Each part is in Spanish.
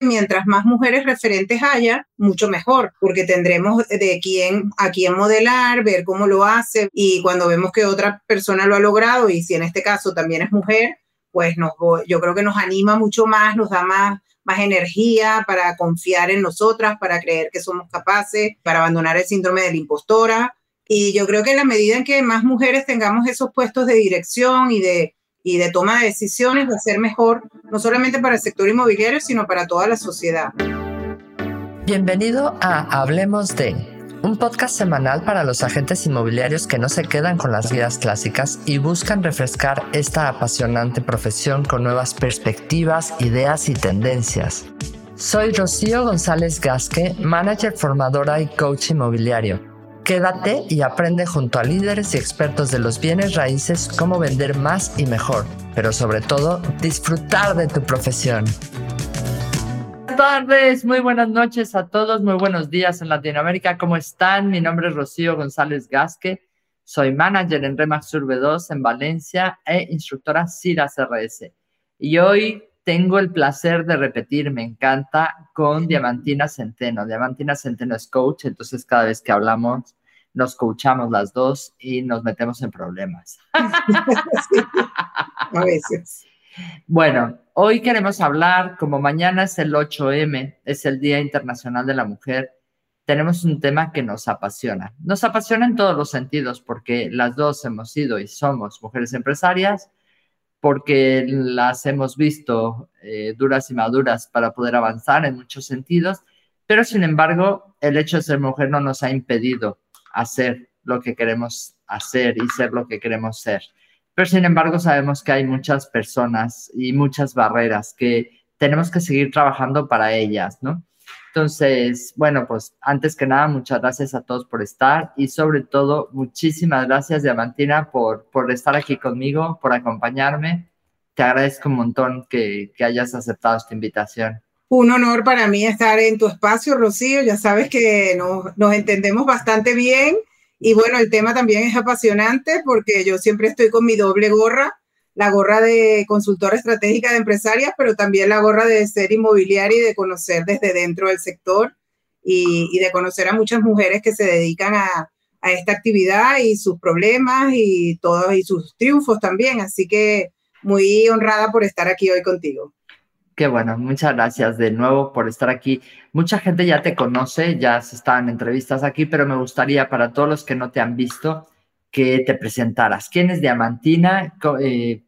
mientras más mujeres referentes haya, mucho mejor, porque tendremos de quién a quién modelar, ver cómo lo hace y cuando vemos que otra persona lo ha logrado y si en este caso también es mujer, pues nos, yo creo que nos anima mucho más, nos da más, más energía para confiar en nosotras, para creer que somos capaces, para abandonar el síndrome de la impostora. Y yo creo que en la medida en que más mujeres tengamos esos puestos de dirección y de, y de toma de decisiones, va a ser mejor, no solamente para el sector inmobiliario, sino para toda la sociedad. Bienvenido a Hablemos de un podcast semanal para los agentes inmobiliarios que no se quedan con las guías clásicas y buscan refrescar esta apasionante profesión con nuevas perspectivas, ideas y tendencias. Soy Rocío González Gasque, manager formadora y coach inmobiliario. Quédate y aprende junto a líderes y expertos de los bienes raíces cómo vender más y mejor, pero sobre todo disfrutar de tu profesión tardes, muy buenas noches a todos, muy buenos días en Latinoamérica. ¿Cómo están? Mi nombre es Rocío González Gasque. Soy manager en Remax Urbe 2 en Valencia e instructora CIRA CRS. Y hoy tengo el placer de repetir, me encanta, con Diamantina Centeno. Diamantina Centeno es coach, entonces cada vez que hablamos nos coachamos las dos y nos metemos en problemas. a veces. Bueno, hoy queremos hablar, como mañana es el 8M, es el Día Internacional de la Mujer, tenemos un tema que nos apasiona. Nos apasiona en todos los sentidos, porque las dos hemos sido y somos mujeres empresarias, porque las hemos visto eh, duras y maduras para poder avanzar en muchos sentidos, pero sin embargo, el hecho de ser mujer no nos ha impedido hacer lo que queremos hacer y ser lo que queremos ser. Pero sin embargo sabemos que hay muchas personas y muchas barreras que tenemos que seguir trabajando para ellas, ¿no? Entonces, bueno, pues antes que nada, muchas gracias a todos por estar y sobre todo, muchísimas gracias, Diamantina, por, por estar aquí conmigo, por acompañarme. Te agradezco un montón que, que hayas aceptado esta invitación. Un honor para mí estar en tu espacio, Rocío. Ya sabes que nos, nos entendemos bastante bien y bueno, el tema también es apasionante porque yo siempre estoy con mi doble gorra, la gorra de consultora estratégica de empresarias, pero también la gorra de ser inmobiliaria y de conocer desde dentro del sector y, de conocer a muchas mujeres que se dedican a, esta actividad y sus problemas y todos y sus triunfos también. Así que muy honrada por estar aquí hoy contigo. Qué bueno, muchas gracias de nuevo por estar aquí. Mucha gente ya te conoce, ya se están entrevistas aquí, pero me gustaría para todos los que no te han visto que te presentaras. ¿Quién es Diamantina? Eh,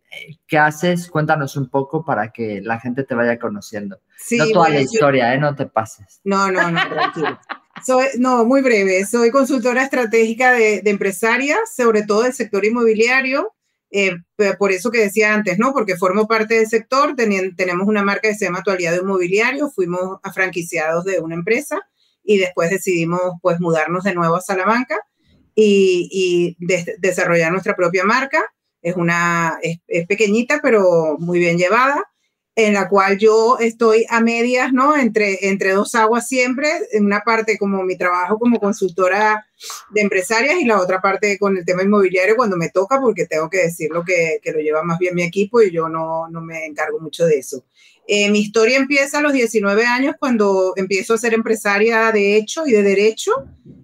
¿Qué haces? Cuéntanos un poco para que la gente te vaya conociendo. Sí, no toda la historia, ¿eh? No te pases. No, no, no, tranquilo. Soy, no, muy breve. Soy consultora estratégica de, de empresarias, sobre todo del sector inmobiliario. Eh, por eso que decía antes, ¿no? Porque formo parte del sector, tenemos una marca que se llama Tu Aliado Inmobiliario, fuimos a franquiciados de una empresa y después decidimos pues mudarnos de nuevo a Salamanca y, desarrollar nuestra propia marca. Es una, es pequeñita, pero muy bien llevada en la cual yo estoy a medias, ¿no? Entre, entre dos aguas siempre, en una parte como mi trabajo como consultora de empresarias y la otra parte con el tema inmobiliario cuando me toca, porque tengo que decir lo que, que lo lleva más bien mi equipo y yo no, no me encargo mucho de eso. Eh, mi historia empieza a los 19 años cuando empiezo a ser empresaria de hecho y de derecho,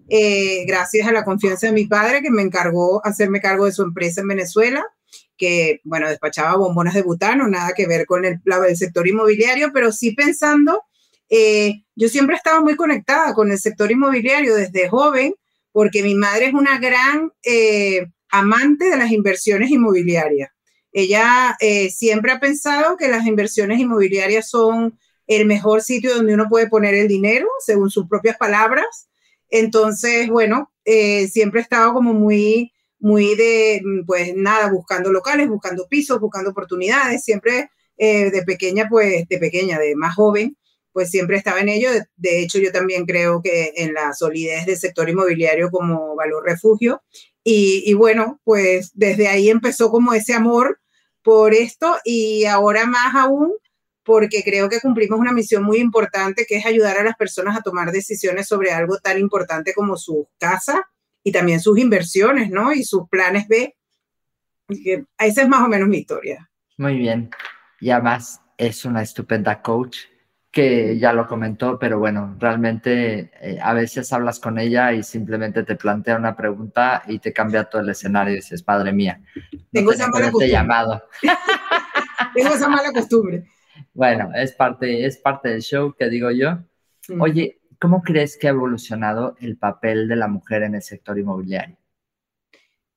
eh, gracias a la confianza de mi padre que me encargó hacerme cargo de su empresa en Venezuela que, bueno, despachaba bombonas de butano, nada que ver con el, el sector inmobiliario, pero sí pensando, eh, yo siempre he estado muy conectada con el sector inmobiliario desde joven, porque mi madre es una gran eh, amante de las inversiones inmobiliarias. Ella eh, siempre ha pensado que las inversiones inmobiliarias son el mejor sitio donde uno puede poner el dinero, según sus propias palabras. Entonces, bueno, siempre he estado como muy muy de, mm, pues nada, buscando locales, buscando pisos, buscando oportunidades, siempre eh, de pequeña, pues de pequeña, de más joven, pues siempre estaba en ello. De, hecho, yo también creo que en la solidez del sector inmobiliario como valor refugio. Y bueno, pues desde ahí empezó como ese amor por esto y ahora más aún porque creo que cumplimos una misión muy importante que es ayudar a las personas a tomar decisiones sobre algo tan importante como su casa, y también sus inversiones, ¿no? Y sus planes B. Que esa es más o menos mi historia. Muy bien. Y además es una estupenda coach que ya lo comentó, pero bueno, realmente eh, a veces hablas con ella y simplemente te plantea una pregunta y te cambia todo el escenario y dices, padre mía, tengo esa mala costumbre. llamado. tengo esa mala costumbre. Bueno, es parte, es parte del show que digo yo. Mm. Oye, ¿cómo crees que ha evolucionado el papel de la mujer en el sector inmobiliario?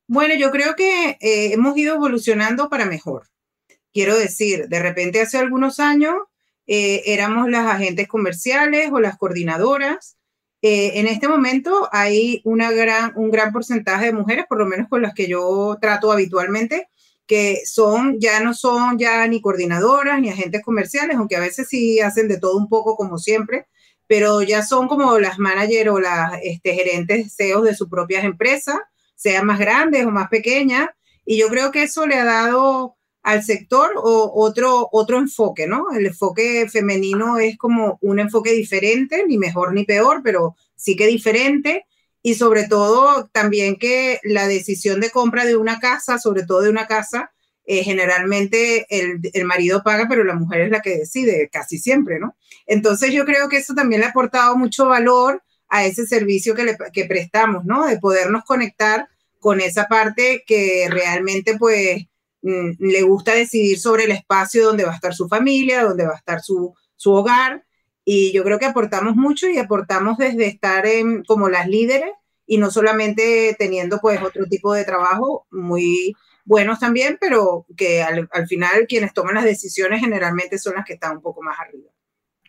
Bueno, yo creo que eh, hemos ido evolucionando para mejor. Quiero decir, de repente hace algunos años eh, éramos las agentes comerciales o las coordinadoras. Eh, en este momento hay una gran, un gran porcentaje de mujeres, por lo menos con las que yo trato habitualmente, que son, ya no son ya ni coordinadoras ni agentes comerciales, aunque a veces sí hacen de todo un poco como siempre, pero ya son como las managers o las este, gerentes CEOs de sus propias empresas, sean más grandes o más pequeñas, y yo creo que eso le ha dado al sector otro, otro enfoque, ¿no? El enfoque femenino es como un enfoque diferente, ni mejor ni peor, pero sí que diferente, y sobre todo también que la decisión de compra de una casa, sobre todo de una casa, eh, generalmente el, el, marido paga, pero la mujer es la que decide, casi siempre, ¿no? Entonces yo creo que eso también le ha aportado mucho valor a ese servicio que, que prestamos, ¿no? De podernos conectar con esa parte que realmente pues mm, le gusta decidir sobre el espacio donde va a estar su familia, donde va a estar su, su hogar y yo creo que aportamos mucho y aportamos desde estar en, como las líderes y no solamente teniendo pues otro tipo de trabajo muy buenos también, pero que al, al final quienes toman las decisiones generalmente son las que están un poco más arriba.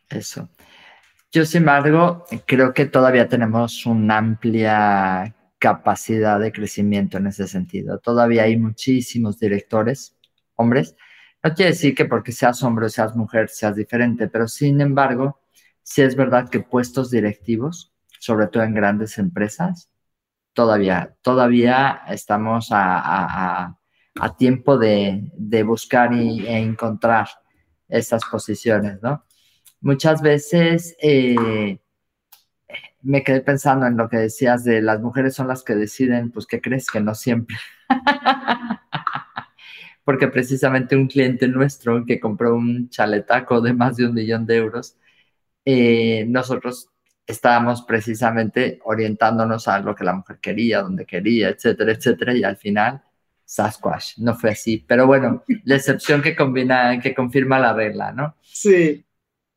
Eso. Yo, sin embargo, creo que todavía tenemos una amplia capacidad de crecimiento en ese sentido. Todavía hay muchísimos directores, hombres. No quiere decir que porque seas hombre o seas mujer seas diferente, pero sin embargo, sí es verdad que puestos directivos, sobre todo en grandes empresas, todavía, todavía estamos a, tiempo de, buscar y, e encontrar esas posiciones, ¿no? Muchas veces eh, me quedé pensando en lo que decías de las mujeres son las que deciden, pues, ¿qué crees? Que no siempre. Porque precisamente un cliente nuestro que compró un chaletaco de más de un millón de euros, eh, nosotros estábamos precisamente orientándonos a lo que la mujer quería, donde quería, etcétera, etcétera, y al final, Sasquatch, no fue así. Pero bueno, la excepción que combina, que confirma la regla, ¿no? Sí.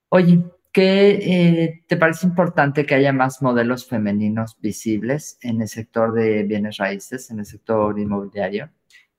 Oye, ¿qué eh, te parece importante que haya más modelos femeninos visibles en el sector de bienes raíces, en el sector inmobiliario?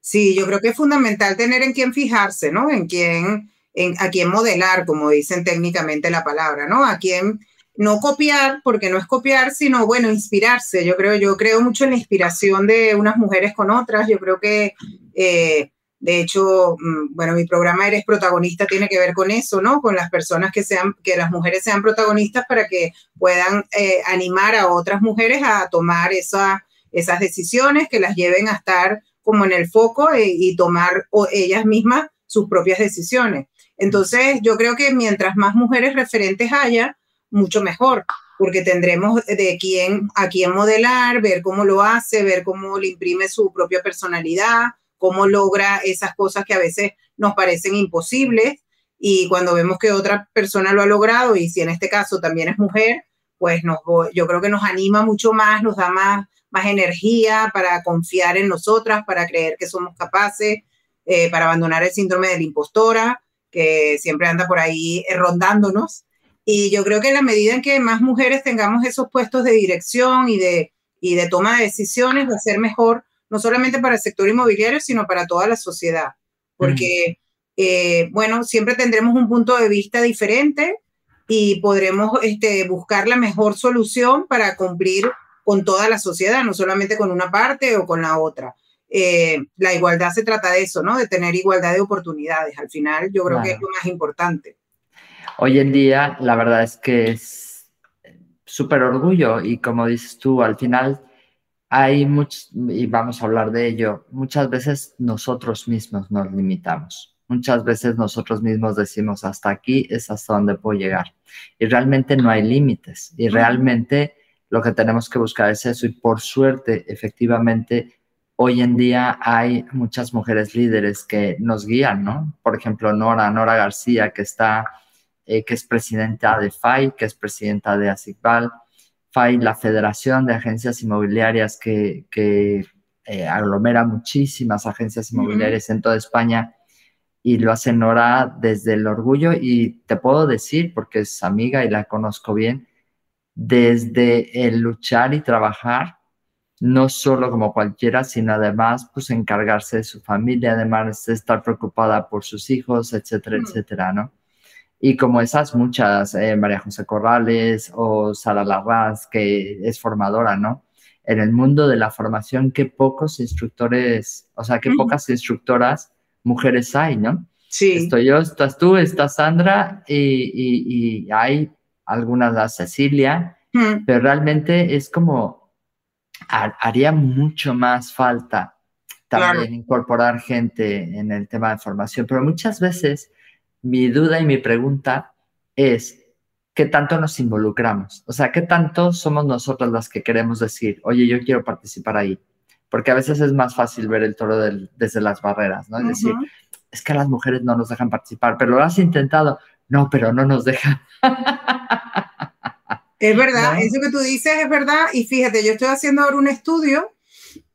Sí, yo creo que es fundamental tener en quién fijarse, ¿no? En quién a quién modelar, como dicen técnicamente la palabra, ¿no? A quién no copiar, porque no es copiar, sino, bueno, inspirarse. Yo creo, yo creo mucho en la inspiración de unas mujeres con otras. Yo creo que, eh, de hecho, mm, bueno, mi programa Eres Protagonista tiene que ver con eso, ¿no? Con las personas que sean, que las mujeres sean protagonistas para que puedan eh, animar a otras mujeres a tomar esa, esas decisiones, que las lleven a estar como en el foco eh, y tomar ellas mismas sus propias decisiones. Entonces, yo creo que mientras más mujeres referentes haya, mucho mejor, porque tendremos de quién a quién modelar, ver cómo lo hace, ver cómo le imprime su propia personalidad, cómo logra esas cosas que a veces nos parecen imposibles. Y cuando vemos que otra persona lo ha logrado y si en este caso también es mujer, pues nos, yo creo que nos anima mucho más, nos da más, más energía para confiar en nosotras, para creer que somos capaces, eh, para abandonar el síndrome de la impostora que siempre anda por ahí eh, rondándonos. Y yo creo que en la medida en que más mujeres tengamos esos puestos de dirección y de, y de toma de decisiones, va a ser mejor, no solamente para el sector inmobiliario, sino para toda la sociedad. Porque, eh, bueno, siempre tendremos un punto de vista diferente y podremos este, buscar la mejor solución para cumplir con toda la sociedad, no solamente con una parte o con la otra. Eh, la igualdad se trata de eso, ¿no? De tener igualdad de oportunidades. Al final, yo creo que es lo más importante. Hoy en día, la verdad es que es súper orgullo y como dices tú, al final hay muchos, y vamos a hablar de ello, muchas veces nosotros mismos nos limitamos. Muchas veces nosotros mismos decimos, hasta aquí es hasta donde puedo llegar. Y realmente no hay límites. Y realmente lo que tenemos que buscar es eso. Y por suerte, efectivamente, hoy en día hay muchas mujeres líderes que nos guían, ¿no? Por ejemplo, Nora, Nora García, que está eh, que es presidenta de FAI, que es presidenta de ASICBAL. FAI, la Federación de Agencias Inmobiliarias que, eh, aglomera muchísimas agencias inmobiliarias en toda España y lo hace Nora desde el orgullo y te puedo decir, porque es amiga y la conozco bien, desde el luchar y trabajar, no solo como cualquiera, sino además pues encargarse de su familia, además de estar preocupada por sus hijos, etcétera, etcétera, ¿no? Y como esas muchas, eh, María José Corrales o Sara Larraz, que es formadora, ¿no? En el mundo de la formación, qué pocos instructores, o sea, qué pocas instructoras mujeres hay, ¿no? Sí. Estoy yo, estás tú, está Sandra y, hay algunas, la Cecilia, mm. pero realmente es como, haría mucho más falta también incorporar gente en el tema de formación, pero muchas veces mi duda y mi pregunta es, ¿qué tanto nos involucramos? O sea, ¿qué tanto somos nosotros las que queremos decir, oye, yo quiero participar ahí? porque a veces es más fácil ver el toro desde las barreras, ¿no? Es decir, es que las mujeres no nos dejan participar, pero lo has intentado. No, pero no nos dejan. Es verdad, eso que tú dices es verdad. Y fíjate, yo estoy haciendo ahora un estudio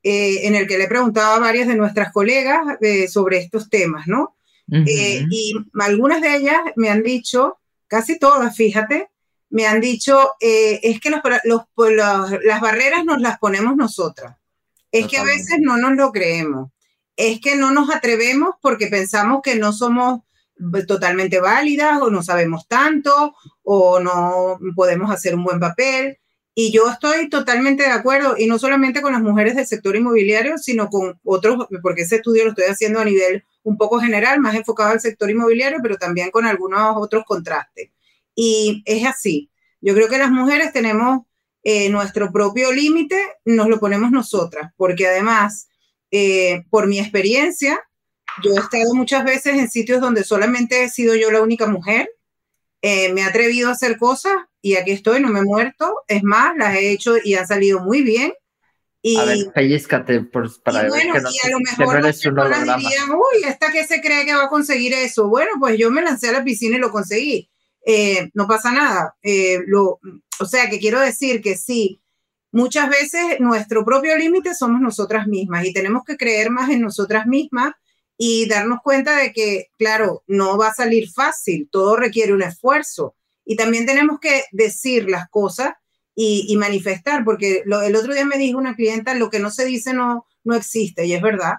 eh, en el que le he preguntado a varias de nuestras colegas eh, sobre estos temas, ¿no? Eh, y algunas de ellas me han dicho, casi todas, fíjate, me han dicho, es que las barreras nos las ponemos nosotras. Es que a veces no nos lo creemos. Es que no nos atrevemos porque pensamos que no somos totalmente válidas o no sabemos tanto o no podemos hacer un buen papel. Y yo estoy totalmente de acuerdo, y no solamente con las mujeres del sector inmobiliario, sino con otros, porque ese estudio lo estoy haciendo a nivel un poco general, más enfocado al sector inmobiliario, pero también con algunos otros contrastes. Y es así. Yo creo que las mujeres tenemos eh, nuestro propio límite nos lo ponemos nosotras, porque además, eh, por mi experiencia, yo he estado muchas veces en sitios donde solamente he sido yo la única mujer, eh, me he atrevido a hacer cosas y aquí estoy, no me he muerto, es más, las he hecho y han salido muy bien. Y, a ver, pellizcate por, para bueno, ver que, no, y a lo mejor las dirían, uy, esta que se cree que va a conseguir eso. Bueno, pues yo me lancé a la piscina y lo conseguí. no pasa nada. lo, o sea, que quiero decir que sí, muchas veces nuestro propio límite somos nosotras mismas y tenemos que creer más en nosotras mismas y darnos cuenta de que, claro, no va a salir fácil, todo requiere un esfuerzo. Y también tenemos que decir las cosas y, manifestar, porque el otro día me dijo una clienta, lo que no se dice no, no existe, y es verdad.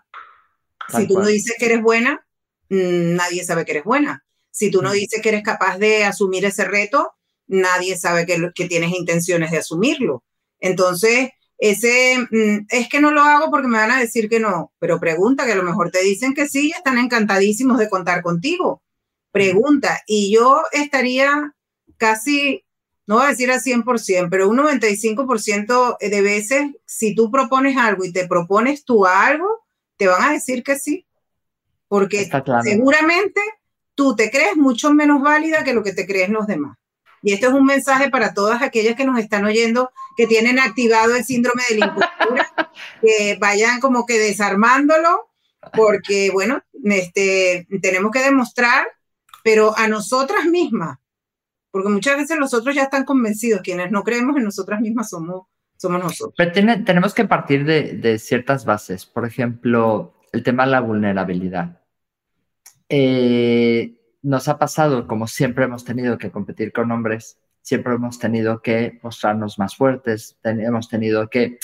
si tú no dices que eres buena, mm, nadie sabe que eres buena. Si tú no mm. dices que eres capaz de asumir ese reto, nadie sabe que, que tienes intenciones de asumirlo. Entonces, ese mm, es que no lo hago porque me van a decir que no, pero pregunta, que a lo mejor te dicen que sí y están encantadísimos de contar contigo. Pregunta, y yo estaría casi, no voy a decir al 100%, pero un 95% de veces, si tú propones algo y te propones tú algo, te van a decir que sí, porque seguramente tú te crees mucho menos válida que lo que te creen los demás. Y esto es un mensaje para todas aquellas que nos están oyendo que tienen activado el síndrome de la impostura, que vayan como que desarmándolo, porque bueno, este, tenemos que demostrar, pero a nosotras mismas, porque muchas veces los otros ya están convencidos, quienes no creemos en nosotras mismas somos, somos nosotros. Pero tenemos que partir de, de ciertas bases, por ejemplo, el tema de la vulnerabilidad. Eh, nos ha pasado, como siempre hemos tenido que competir con hombres, siempre hemos tenido que mostrarnos más fuertes, hemos tenido que,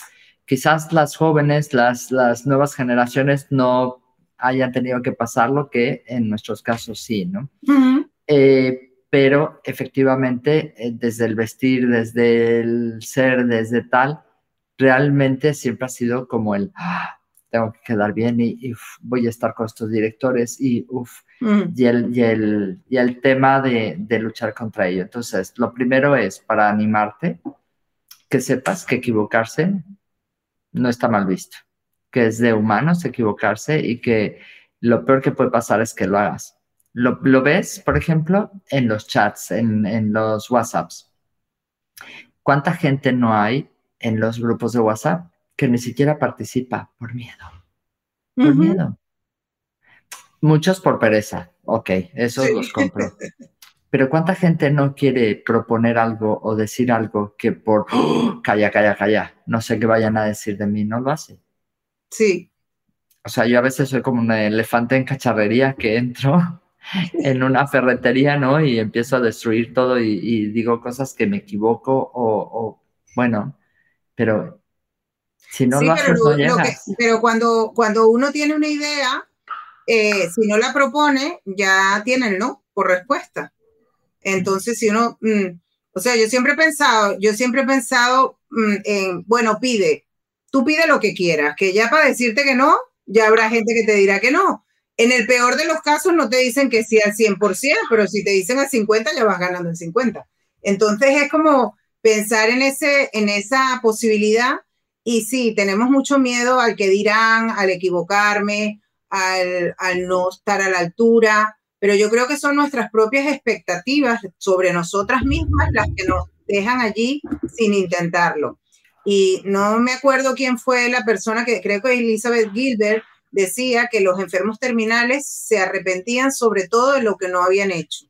quizás las jóvenes, las, las nuevas generaciones no hayan tenido que pasar lo que en nuestros casos sí, ¿no? Eh, pero efectivamente, eh, desde el vestir, desde el ser, desde tal, realmente siempre ha sido como el, ¡ah! Tengo que quedar bien y, voy a estar con estos directores y, uf, mm. y, el, y, el, y, el, tema de, de, luchar contra ello. Entonces, lo primero es para animarte, que sepas que equivocarse no está mal visto, que es de humanos equivocarse y que lo peor que puede pasar es que lo hagas. Lo, lo ves, por ejemplo, en los chats, en, en los WhatsApps. ¿Cuánta gente no hay en los grupos de WhatsApp que ni siquiera participa por miedo. Por miedo. Muchos por pereza. Ok, eso los compro. Pero ¿cuánta gente no quiere proponer algo o decir algo que por ¡Oh! calla, calla, calla, no sé qué vayan a decir de mí, no lo hace? Sí. O sea, yo a veces soy como un elefante en cacharrería que entro en una ferretería, ¿no? Y empiezo a destruir todo y, digo cosas que me equivoco o, bueno, pero si no lo haces, no pero cuando, cuando uno tiene una idea, eh, si no la propone, ya tiene el no por respuesta. Entonces, si uno, mm, o sea, yo siempre he pensado, yo siempre he pensado mm, en, bueno, pide, tú pide lo que quieras, que ya para decirte que no, ya habrá gente que te dirá que no. En el peor de los casos no te dicen que sí al 100%, pero si te dicen al 50 ya vas ganando el 50. Entonces es como pensar en, ese, en esa posibilidad y sí, tenemos mucho miedo al que dirán, al equivocarme, al, al no estar a la altura, pero yo creo que son nuestras propias expectativas sobre nosotras mismas las que nos dejan allí sin intentarlo. Y no me acuerdo quién fue la persona que creo que Elizabeth Gilbert decía que los enfermos terminales se arrepentían sobre todo de lo que no habían hecho.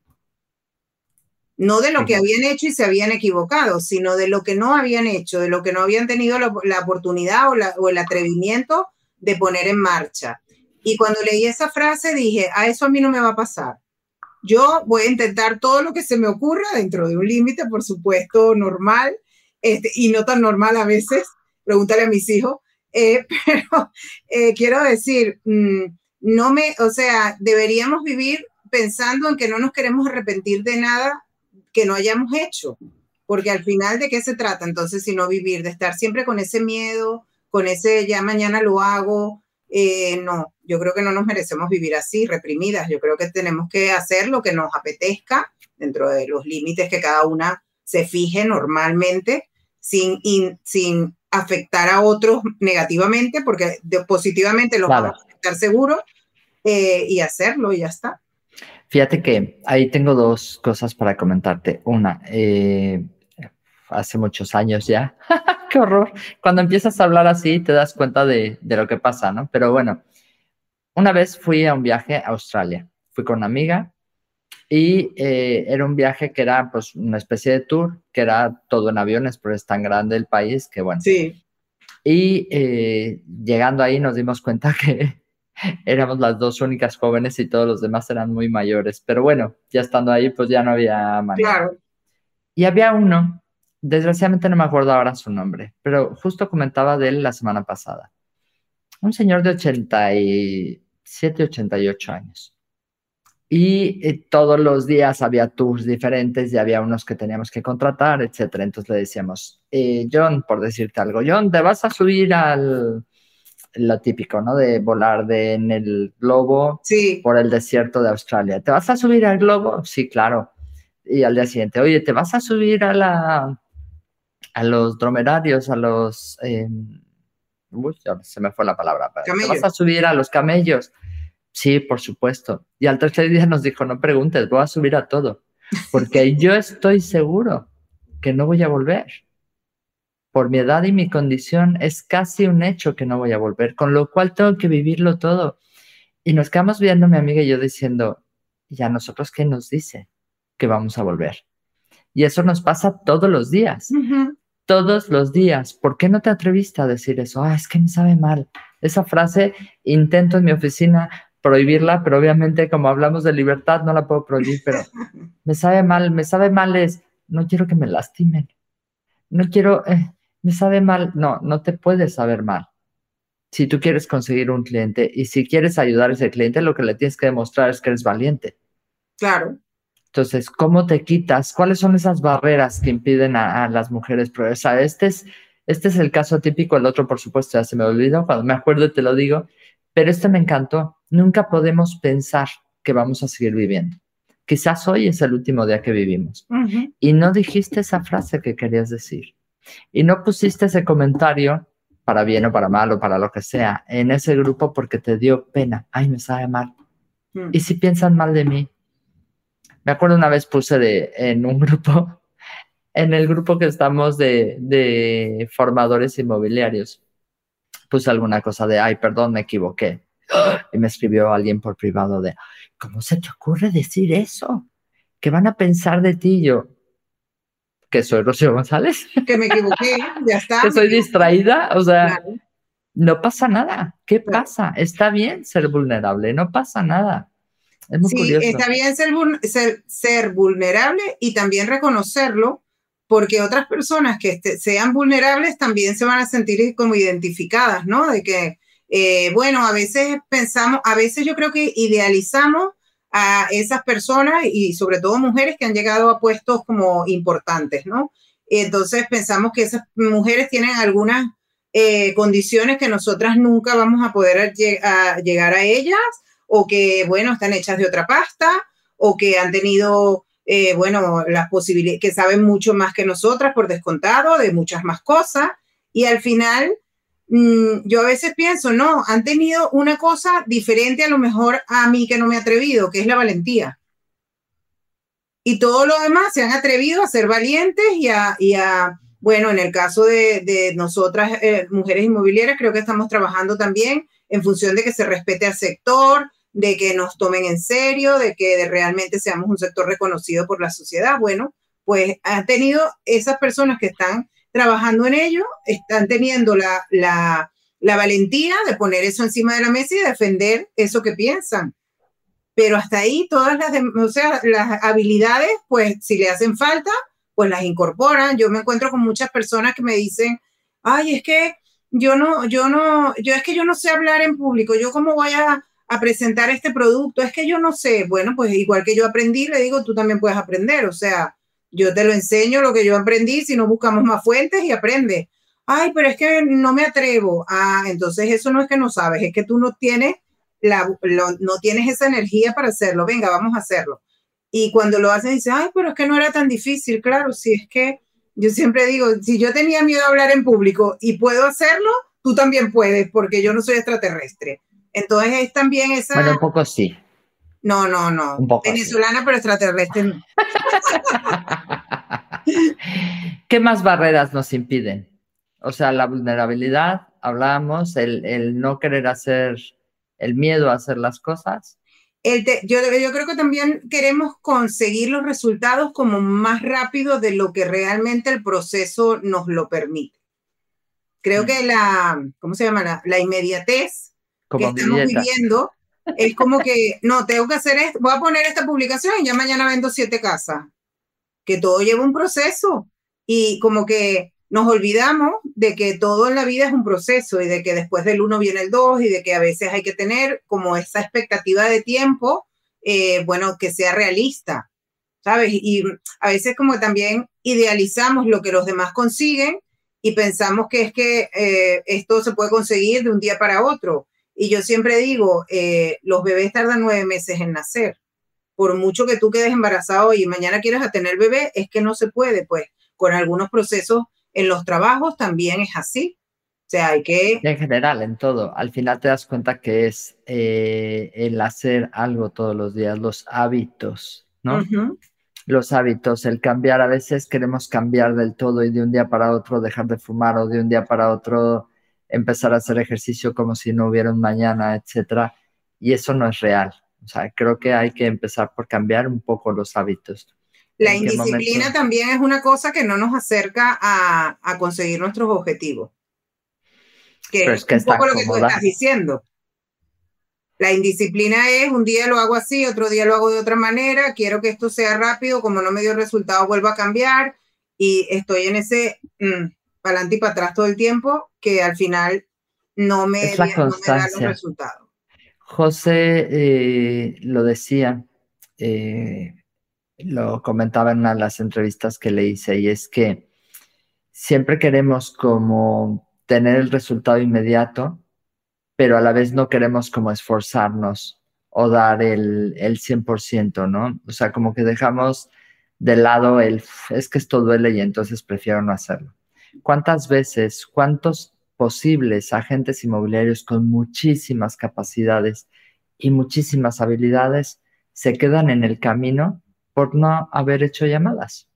No de lo que habían hecho y se habían equivocado, sino de lo que no habían hecho, de lo que no habían tenido la, oportunidad o, o el atrevimiento de poner en marcha. Y cuando leí esa frase dije, a eso a mí no me va a pasar. Yo voy a intentar todo lo que se me ocurra dentro de un límite, por supuesto, normal, este, y no tan normal a veces, pregúntale a mis hijos, eh, pero eh, quiero decir, mm, no me, o sea, deberíamos vivir pensando en que no nos queremos arrepentir de nada que no hayamos hecho, porque al final de qué se trata entonces si no vivir, de estar siempre con ese miedo, con ese ya mañana lo hago, eh, no, yo creo que no nos merecemos vivir así, reprimidas, yo creo que tenemos que hacer lo que nos apetezca dentro de los límites que cada una se fije normalmente sin, sin afectar a otros negativamente, porque positivamente los vamos a afectar seguro, eh, y hacerlo y ya está. Fíjate que ahí tengo dos cosas para comentarte. Una, eh, hace muchos años ya, qué horror, cuando empiezas a hablar así te das cuenta de, de, lo que pasa, ¿no? Pero bueno, una vez fui a un viaje a Australia, fui con una amiga y eh, era un viaje que era pues una especie de tour, que era todo en aviones, pero es tan grande el país que bueno. Sí. Y eh, llegando ahí nos dimos cuenta que éramos las dos únicas jóvenes y todos los demás eran muy mayores. Pero bueno, ya estando ahí, pues ya no había manera. Claro. Y había uno, desgraciadamente no me acuerdo ahora su nombre, pero justo comentaba de él la semana pasada. Un señor de 87, 88 años y eh, todos los días había tours diferentes y había unos que teníamos que contratar, etcétera. Entonces le decíamos, eh, John, por decirte algo, John, te vas a subir al lo típico, ¿no? De volar de, en el globo por el desierto de Australia. ¿Te vas a subir al globo? Sí, claro. Y al día siguiente, oye, ¿te vas a subir a la a los dromedarios, a los uy, se me fue la palabra. ¿Te vas a subir a los camellos? Sí, por supuesto. Y al tercer día nos dijo, no preguntes, voy a subir a todo, porque yo estoy seguro que no voy a volver. Por mi edad y mi condición es casi un hecho que no voy a volver, con lo cual tengo que vivirlo todo. Y nos quedamos viendo mi amiga y yo diciendo, ¿y a nosotros qué nos dice? Que vamos a volver. Y eso nos pasa todos los días. Todos los días. ¿Por qué no te atreviste a decir eso? Ah, es que me sabe mal. Esa frase intento en mi oficina prohibirla, pero obviamente como hablamos de libertad no la puedo prohibir, pero me sabe mal, me sabe mal es, no quiero que me lastimen, no quiero, eh, me sabe mal, no, no te puedes saber mal. Si tú quieres conseguir un cliente y si quieres ayudar a ese cliente, lo que le tienes que demostrar es que eres valiente. Claro. Entonces, ¿cómo te quitas? ¿Cuáles son esas barreras que impiden a, las mujeres progresar? Este es, este es el caso típico, el otro, por supuesto, ya se me olvidó, cuando me acuerdo te lo digo, pero este me encantó. Nunca podemos pensar que vamos a seguir viviendo. Quizás hoy es el último día que vivimos. Y no dijiste esa frase que querías decir. Y no pusiste ese comentario, para bien o para mal o para lo que sea, en ese grupo porque te dio pena. Ay, me sabe mal. Mm. ¿Y si piensan mal de mí? Me acuerdo una vez puse de, en un grupo, en el grupo que estamos de, de formadores inmobiliarios, puse alguna cosa de, ay, perdón, me equivoqué. Y me escribió alguien por privado de, ¿cómo se te ocurre decir eso? ¿qué van a pensar de ti? Yo, que soy Rocío González. Que me equivoqué, ya está. que soy distraída, o sea, no pasa nada. ¿Qué pasa? Está bien ser vulnerable, no pasa nada. Es muy sí, está bien ser, ser, vulnerable y también reconocerlo, porque otras personas que este, sean vulnerables también se van a sentir como identificadas, ¿no? De que, eh, bueno, a veces pensamos, a veces yo creo que idealizamos a esas personas y sobre todo mujeres que han llegado a puestos como importantes, ¿no? Entonces pensamos que esas mujeres tienen algunas eh, condiciones que nosotras nunca vamos a poder llegar a ellas o que, bueno, están hechas de otra pasta o que han tenido, eh, bueno, las posibilidades, que saben mucho más que nosotras por descontado de muchas más cosas y al final Mm, yo a veces pienso, no, han tenido una cosa diferente a lo mejor a mí que no me he atrevido, que es la valentía. Y todo lo demás se han atrevido a ser valientes y a, bueno, en el caso de, nosotras, eh, mujeres inmobiliarias, creo que estamos trabajando también en función de que se respete al sector, de que nos tomen en serio, de que realmente seamos un sector reconocido por la sociedad. Bueno, pues han tenido esas personas que están trabajando en ello, están teniendo la, la, valentía de poner eso encima de la mesa y defender eso que piensan. Pero hasta ahí todas las, o sea, las habilidades, pues si le hacen falta, pues las incorporan. Yo me encuentro con muchas personas que me dicen, ay, es que yo no, yo no, yo es que yo no sé hablar en público, yo cómo voy a, a presentar este producto, es que yo no sé. Bueno, pues igual que yo aprendí, le digo, tú también puedes aprender, o sea, yo te lo enseño, lo que yo aprendí, si no buscamos más fuentes y aprende. Ay, pero es que no me atrevo. Ah, entonces eso no es que no sabes, es que tú no tienes, la, no tienes esa energía para hacerlo. Venga, vamos a hacerlo. Y cuando lo haces, dices, ay, pero es que no era tan difícil. Claro, si es que yo siempre digo, si yo tenía miedo a hablar en público y puedo hacerlo, tú también puedes, porque yo no soy extraterrestre. Entonces es también esa... Bueno, un poco sí. No, no, no. Venezolana, pero extraterrestre. ¿Qué más barreras nos impiden? O sea, la vulnerabilidad, hablamos, el, no querer hacer, el miedo a hacer las cosas. El yo, yo creo que también queremos conseguir los resultados como más rápido de lo que realmente el proceso nos lo permite. Creo mm. que la, ¿cómo se llama? La, inmediatez que estamos viviendo es como que, no, tengo que hacer esto, voy a poner esta publicación y ya mañana vendo siete casas. Que todo lleva un proceso y como que nos olvidamos de que todo en la vida es un proceso y de que después del uno viene el dos y de que a veces hay que tener como esa expectativa de tiempo, eh, bueno, que sea realista, ¿sabes? Y a veces como también idealizamos lo que los demás consiguen y pensamos que es que eh, esto se puede conseguir de un día para otro. Y yo siempre digo, eh, los bebés tardan nueve meses en nacer. Por mucho que tú quedes embarazado y mañana quieras tener bebé, es que no se puede, pues con algunos procesos en los trabajos también es así. O sea, hay que... En general, en todo. Al final te das cuenta que es eh, el hacer algo todos los días, los hábitos, ¿no? Los hábitos, el cambiar. A veces queremos cambiar del todo y de un día para otro dejar de fumar o de un día para otro empezar a hacer ejercicio como si no hubiera un mañana, etcétera. Y eso no es real. O sea, creo que hay que empezar por cambiar un poco los hábitos. La indisciplina también es una cosa que no nos acerca a, conseguir nuestros objetivos. Que es, un poco lo que tú estás diciendo. La indisciplina es un día lo hago así, otro día lo hago de otra manera, quiero que esto sea rápido, como no me dio resultado, vuelvo a cambiar y estoy en ese mm, para adelante y para atrás todo el tiempo, que al final no me, da los resultados. José eh, lo decía, eh, lo comentaba en una de las entrevistas que le hice, y es que siempre queremos como tener el resultado inmediato, pero a la vez no queremos como esforzarnos o dar el, el 100%, ¿no? O sea, como que dejamos de lado el, es que esto duele y entonces prefiero no hacerlo. ¿Cuántas veces, cuántos posibles agentes inmobiliarios con muchísimas capacidades y muchísimas habilidades se quedan en el camino por no haber hecho llamadas?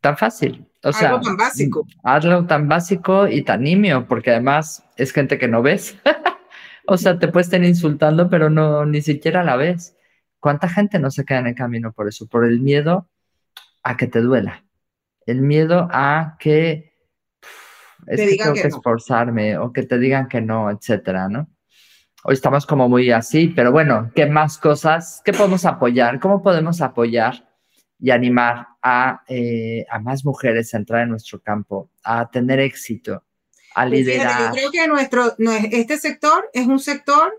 Tan fácil. O sea, algo tan básico. Algo tan básico y tan nimio, porque además es gente que no ves. o sea, te puedes estar insultando, pero no ni siquiera la ves ¿Cuánta gente no se queda en el camino por eso? Por el miedo a que te duela, el miedo a que es que tengo que, esforzarme o que te digan que no, etcétera, ¿no? Hoy estamos como muy así, pero bueno, ¿qué más cosas? ¿Qué podemos apoyar? ¿Cómo podemos apoyar y animar a, eh, a más mujeres a entrar en nuestro campo, a tener éxito, a pues liderar? yo creo que nuestro, este sector es un sector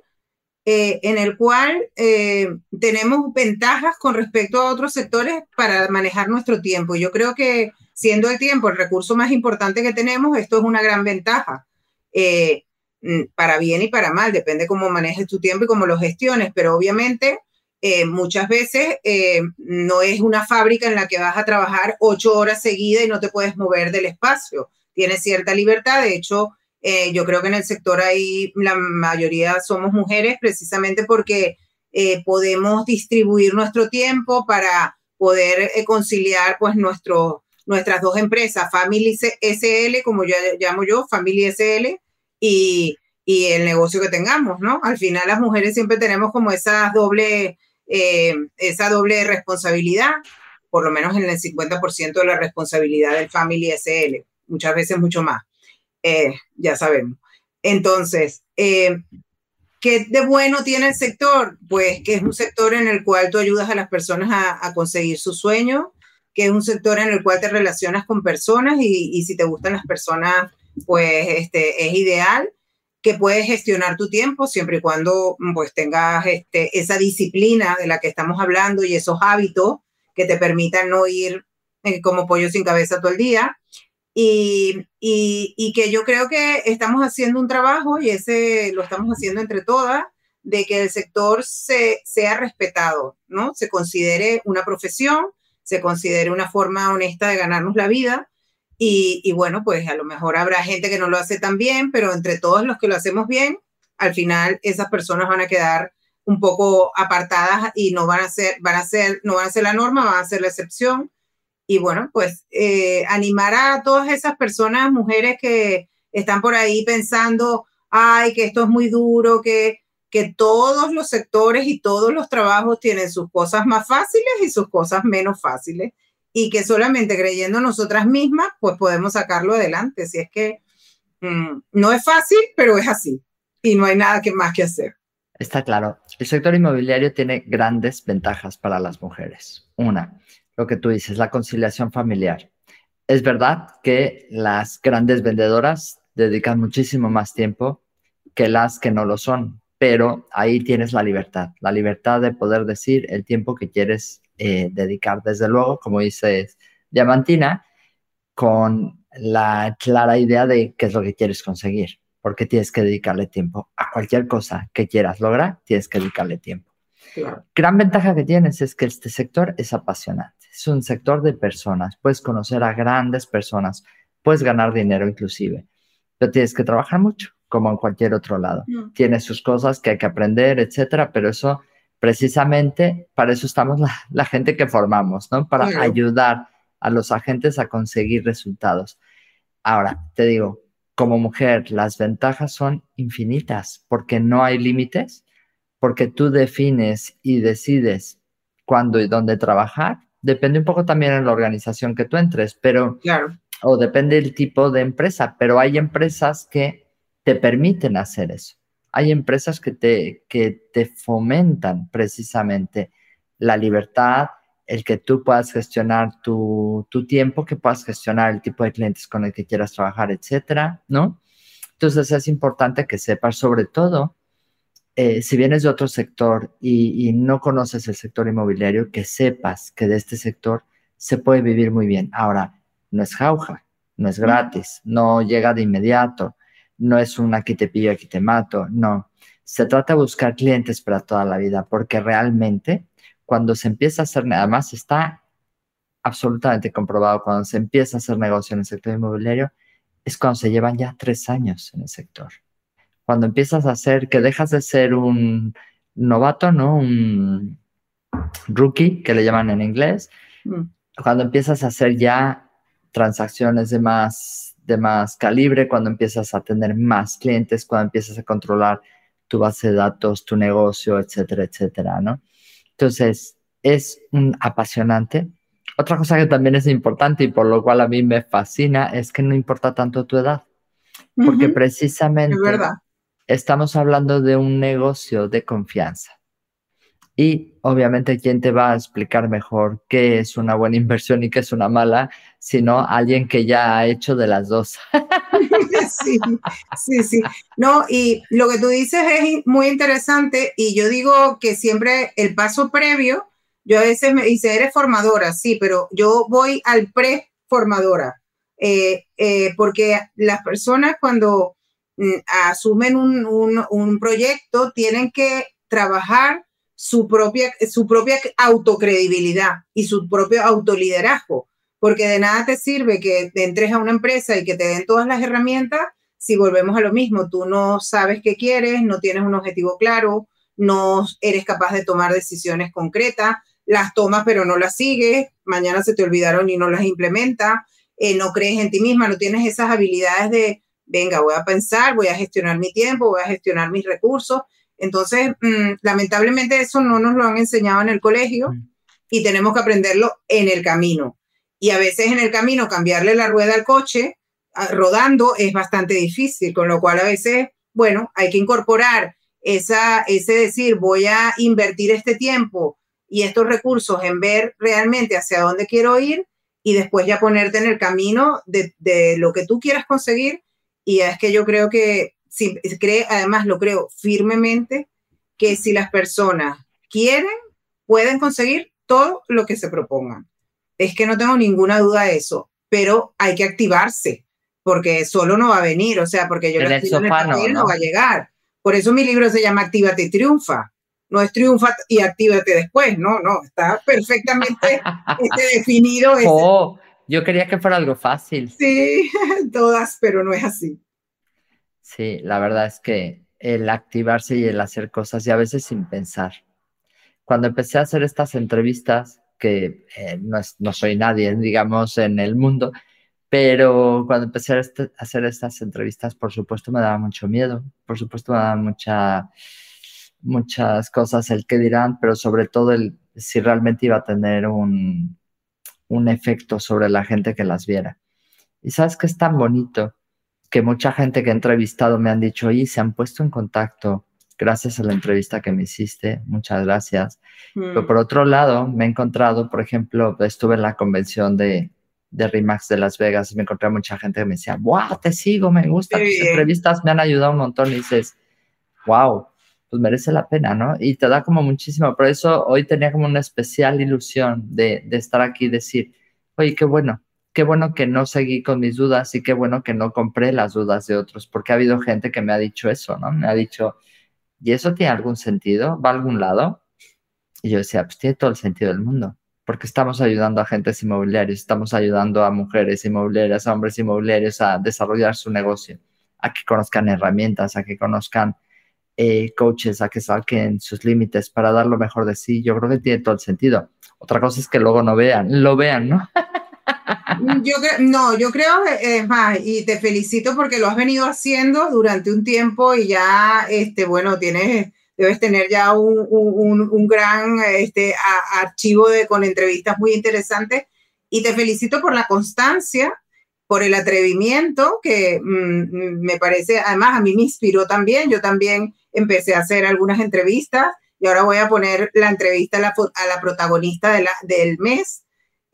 eh, en el cual eh, tenemos ventajas con respecto a otros sectores para manejar nuestro tiempo. Yo creo que siendo el tiempo el recurso más importante que tenemos, esto es una gran ventaja. Eh, mm, para bien y para mal, depende cómo manejes tu tiempo y cómo lo gestiones, pero obviamente eh, muchas veces eh, no es una fábrica en la que vas a trabajar ocho horas seguidas y no te puedes mover del espacio. Tienes cierta libertad, de hecho, yo creo que en el sector ahí la mayoría somos mujeres precisamente porque podemos distribuir nuestro tiempo para poder conciliar pues nuestro, nuestras dos empresas, Family SL, como yo llamo yo, Family SL, y, y, el negocio que tengamos, ¿no? Al final las mujeres siempre tenemos como esa doble, eh, esa doble responsabilidad, por lo menos en el 50% de la responsabilidad del Family SL, muchas veces mucho más, eh, ya sabemos. Entonces, eh, ¿qué de bueno tiene el sector? Pues que es un sector en el cual tú ayudas a las personas a, a conseguir sus sueños, que es un sector en el cual te relacionas con personas y, si te gustan las personas, pues este, es ideal que puedes gestionar tu tiempo siempre y cuando pues tengas este, esa disciplina de la que estamos hablando y esos hábitos que te permitan no ir eh, como pollo sin cabeza todo el día. Y, y, que yo creo que estamos haciendo un trabajo y ese lo estamos haciendo entre todas de que el sector se, sea respetado, ¿no? Se considere una profesión se considere una forma honesta de ganarnos la vida. Y, bueno, pues a lo mejor habrá gente que no lo hace tan bien, pero entre todos los que lo hacemos bien, al final esas personas van a quedar un poco apartadas y no van a ser, van a ser, no van a ser la norma, van a ser la excepción. Y bueno, pues eh, animar a todas esas personas, mujeres que están por ahí pensando, ay, que esto es muy duro, que que todos los sectores y todos los trabajos tienen sus cosas más fáciles y sus cosas menos fáciles y que solamente creyendo nosotras mismas, pues podemos sacarlo adelante. Si es que mm, no es fácil, pero es así y no hay nada que más que hacer. Está claro. El sector inmobiliario tiene grandes ventajas para las mujeres. Una, lo que tú dices, la conciliación familiar. Es verdad que las grandes vendedoras dedican muchísimo más tiempo que las que no lo son pero ahí tienes la libertad, la libertad de poder decir el tiempo que quieres eh, dedicar. Desde luego, como dice Diamantina, con la clara idea de qué es lo que quieres conseguir, porque tienes que dedicarle tiempo a cualquier cosa que quieras lograr, tienes que dedicarle tiempo. Gran ventaja que tienes es que este sector es apasionante, es un sector de personas, puedes conocer a grandes personas, puedes ganar dinero inclusive, pero tienes que trabajar mucho como en cualquier otro lado. Tiene sus cosas que hay que aprender, etcétera, pero eso precisamente para eso estamos la, gente que formamos, ¿no? Para ayudar a los agentes a conseguir resultados. Ahora, te digo, como mujer, las ventajas son infinitas porque no hay límites, porque tú defines y decides cuándo y dónde trabajar. Depende un poco también de la organización que tú entres, pero, claro. o depende del tipo de empresa, pero hay empresas que te permiten hacer eso. Hay empresas que te, que te fomentan precisamente la libertad, el que tú puedas gestionar tu, tiempo, que puedas gestionar el tipo de clientes con el que quieras trabajar, etcétera, ¿no? Entonces es importante que sepas, sobre todo, eh, si vienes de otro sector y, y, no conoces el sector inmobiliario, que sepas que de este sector se puede vivir muy bien. Ahora, no es jauja, no es gratis, no llega de inmediato no es un aquí te pillo, aquí te mato, no. Se trata de buscar clientes para toda la vida, porque realmente cuando se empieza a hacer, nada más está absolutamente comprobado, cuando se empieza a hacer negocio en el sector inmobiliario, es cuando se llevan ya tres años en el sector. Cuando empiezas a hacer, que dejas de ser un novato, ¿no? Un rookie, que le llaman en inglés, mm. cuando empiezas a hacer ya transacciones de más de más calibre, cuando empiezas a tener más clientes, cuando empiezas a controlar tu base de datos, tu negocio, etcétera, etcétera, ¿no? Entonces, es un apasionante. Otra cosa que también es importante y por lo cual a mí me fascina es que no importa tanto tu edad, porque precisamente estamos hablando de un negocio de confianza. Y obviamente, ¿quién te va a explicar mejor qué es una buena inversión y qué es una mala? Sino alguien que ya ha hecho de las dos. sí, sí, sí. No, y lo que tú dices es muy interesante y yo digo que siempre el paso previo, yo a veces me dice, eres formadora, sí, pero yo voy al pre-formadora, eh, eh, porque las personas cuando mm, asumen un, un, un proyecto tienen que trabajar su propia, su propia autocredibilidad y su propio autoliderazgo, porque de nada te sirve que te entres a una empresa y que te den todas las herramientas si volvemos a lo mismo, tú no sabes qué quieres, no tienes un objetivo claro, no eres capaz de tomar decisiones concretas, las tomas pero no las sigues, mañana se te olvidaron y no las implementa eh, no crees en ti misma, no tienes esas habilidades de, venga, voy a pensar, voy a gestionar mi tiempo, voy a gestionar mis recursos entonces, mm, lamentablemente eso no nos lo han enseñado en el colegio mm. y tenemos que aprenderlo en el camino. Y a veces en el camino cambiarle la rueda al coche rodando es bastante difícil, con lo cual a veces, bueno, hay que incorporar esa, ese decir, voy a invertir este tiempo y estos recursos en ver realmente hacia dónde quiero ir y después ya ponerte en el camino de, de lo que tú quieras conseguir. Y es que yo creo que cree, además lo creo firmemente, que si las personas quieren, pueden conseguir todo lo que se propongan. Es que no tengo ninguna duda de eso, pero hay que activarse, porque solo no va a venir, o sea, porque yo el escribo en el ¿no? va a llegar. Por eso mi libro se llama Actívate y Triunfa. No es triunfa y actívate después, no, no, está perfectamente este, definido. Oh, yo quería que fuera algo fácil. Sí, todas, pero no es así. Sí, la verdad es que el activarse y el hacer cosas y a veces sin pensar. Cuando empecé a hacer estas entrevistas, que eh, no, no, soy nadie, digamos, en el mundo, pero cuando empecé a, este, hacer estas entrevistas, por supuesto, me daba mucho miedo, por supuesto, me daba mucha, muchas cosas el que dirán, pero sobre todo el si realmente iba a tener un, un efecto sobre la gente que las viera. Y sabes que es tan bonito que mucha gente que he entrevistado me han dicho, oye, se han puesto en contacto gracias a la entrevista que me hiciste, muchas gracias. Pero mm. por otro lado, me he encontrado, por ejemplo, estuve en la convención de, de RIMAX de Las Vegas y me encontré a mucha gente que me decía, wow, te sigo, me gustan tus entrevistas, me han ayudado un montón. Y dices, wow, pues merece la pena, ¿no? Y te da como muchísimo. Por eso hoy tenía como una especial ilusión de, de estar aquí y decir, oye, qué bueno, qué bueno que no seguí con mis dudas y qué bueno que no compré las dudas de otros, porque ha habido gente que me ha dicho eso, ¿no? Me ha dicho, ¿y eso tiene algún sentido? ¿Va a algún lado? Y yo decía, pues tiene todo el sentido del mundo, porque estamos ayudando a agentes inmobiliarios, estamos ayudando a mujeres inmobiliarias, a hombres inmobiliarios a desarrollar su negocio, a que conozcan herramientas, a que conozcan eh, coaches, a que saquen sus límites para dar lo mejor de sí. Yo creo que tiene todo el sentido. Otra cosa es que luego no vean, lo vean, ¿no? Yo no, yo creo, es más, y te felicito porque lo has venido haciendo durante un tiempo y ya, este, bueno, tienes, debes tener ya un, un, gran este, archivo de, con entrevistas muy interesantes. Y te felicito por la constancia, por el atrevimiento que mm, me parece, además a mí me inspiró también, yo también empecé a hacer algunas entrevistas y ahora voy a poner la entrevista a la, protagonista del mes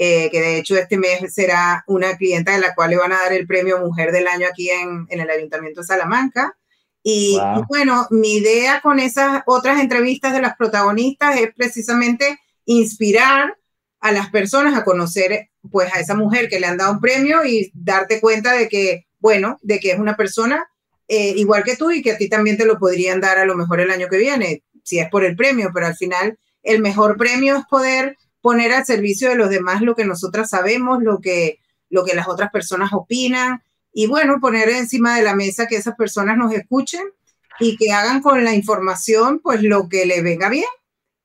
eh, que de hecho este mes será una clienta de la cual le van a dar el premio Mujer del Año aquí en, en el Ayuntamiento de Salamanca. Y, bueno, mi idea con esas otras entrevistas de las protagonistas es precisamente inspirar a las personas a conocer pues a esa mujer que le han dado un premio y darte cuenta de que, bueno, de que es una persona eh, igual que tú y que a ti también te lo podrían dar a lo mejor el año que viene, si es por el premio, pero al final el mejor premio es poder poner al servicio de los demás lo que nosotras sabemos, lo que, lo que las otras personas opinan y bueno, poner encima de la mesa que esas personas nos escuchen y que hagan con la información pues lo que les venga bien.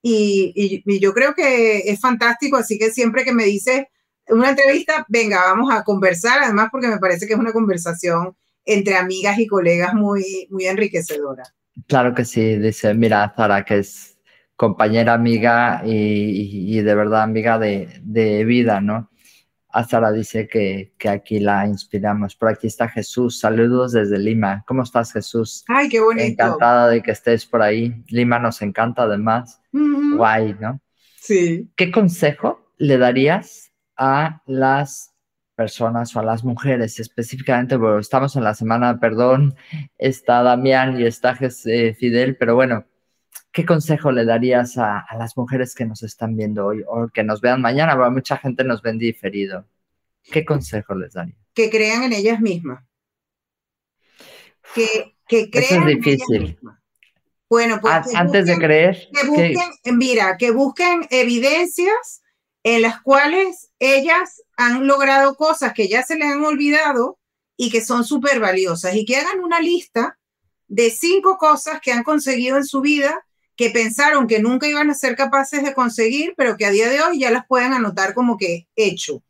Y, yo creo que es fantástico, así que siempre que me dices una entrevista, venga, vamos a conversar, además porque me parece que es una conversación entre amigas y colegas muy, muy enriquecedora. Claro que sí, dice, mira, Zara, que es compañera, amiga y, de verdad amiga de, de vida, ¿no? Sara dice que, que, aquí la inspiramos. Por aquí está Jesús. Saludos desde Lima. ¿Cómo estás, Jesús? Ay, qué bonito. Encantada de que estés por ahí. Lima nos encanta además. Guay, ¿no? Sí. ¿Qué consejo le darías a las personas o a las mujeres específicamente? Bueno, estamos en la semana, perdón, está Damián y está eh, Fidel, pero bueno, ¿qué consejo le darías a, las mujeres que nos están viendo hoy o que nos vean mañana? Porque mucha gente nos ven diferido. ¿Qué consejo les daría? Que crean en ellas mismas. Que, que crean Eso es difícil. bueno, pues antes de creer. Que busquen, mira, que busquen evidencias en las cuales ellas han logrado cosas que ya se les han olvidado y que son súper valiosas y que hagan una lista de cinco cosas que han conseguido en su vida que pensaron que nunca iban a ser capaces de conseguir, pero que a día de hoy ya las pueden anotar como que hecho.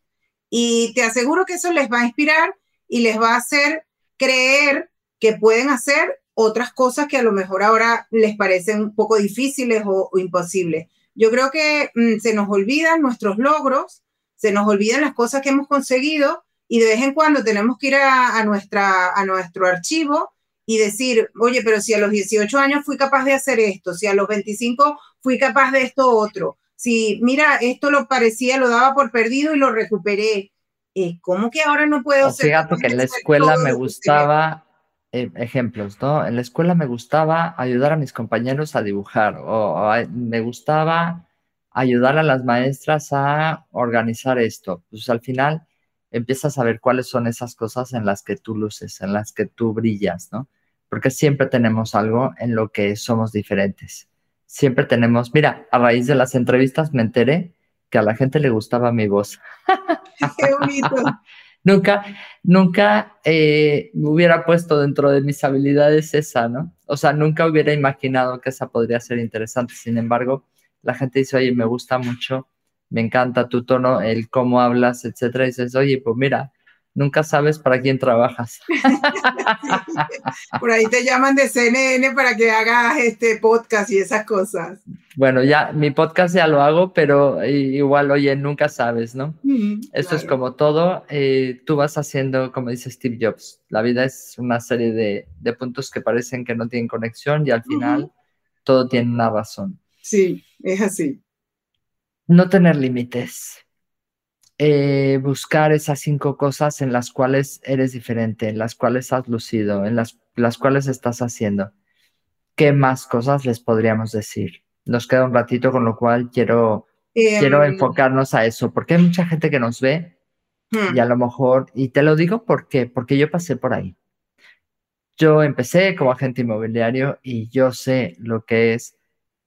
Y te aseguro que eso les va a inspirar y les va a hacer creer que pueden hacer otras cosas que a lo mejor ahora les parecen un poco difíciles o, imposibles. Yo creo que mm, se nos olvidan nuestros logros, se nos olvidan las cosas que hemos conseguido y de vez en cuando tenemos que ir a, nuestra, a nuestro archivo y decir, oye, pero si a los 18 años fui capaz de hacer esto, si a los 25 fui capaz de esto otro, si mira, esto lo parecía, lo daba por perdido y lo recuperé, eh, ¿cómo que ahora no puedo ser? Fíjate que en la escuela me gustaba, eh, ejemplos, ¿no? En la escuela me gustaba ayudar a mis compañeros a dibujar o, me gustaba ayudar a las maestras a organizar esto. Pues al final empiezas a ver cuáles son esas cosas en las que tú luces, en las que tú brillas, ¿no? Porque siempre tenemos algo en lo que somos diferentes. Siempre tenemos, mira, a raíz de las entrevistas me enteré que a la gente le gustaba mi voz. Qué bonito. nunca, nunca eh, me hubiera puesto dentro de mis habilidades esa, ¿no? O sea, nunca hubiera imaginado que esa podría ser interesante. Sin embargo, la gente dice, oye, me gusta mucho, me encanta tu tono, el cómo hablas, etcétera. Y dices, oye, pues mira, nunca sabes para quién trabajas. Por ahí te llaman de CNN para que hagas este podcast y esas cosas. Bueno, ya mi podcast ya lo hago, pero igual, oye, nunca sabes, ¿no? Esto es como todo. Eh, tú vas haciendo, como dice Steve Jobs, la vida es una serie de, puntos que parecen que no tienen conexión y al final todo tiene una razón. Sí, es así. No tener límites eh, buscar esas cinco cosas en las cuales eres diferente, en las cuales has lucido, en las, las cuales estás haciendo. ¿Qué más cosas les podríamos decir? Nos queda un ratito, con lo cual quiero, quiero em, enfocarnos a eso, porque hay mucha gente que nos ve y hmm. a lo mejor, y te lo digo porque, porque yo pasé por ahí. Yo empecé como agente inmobiliario y yo sé lo que es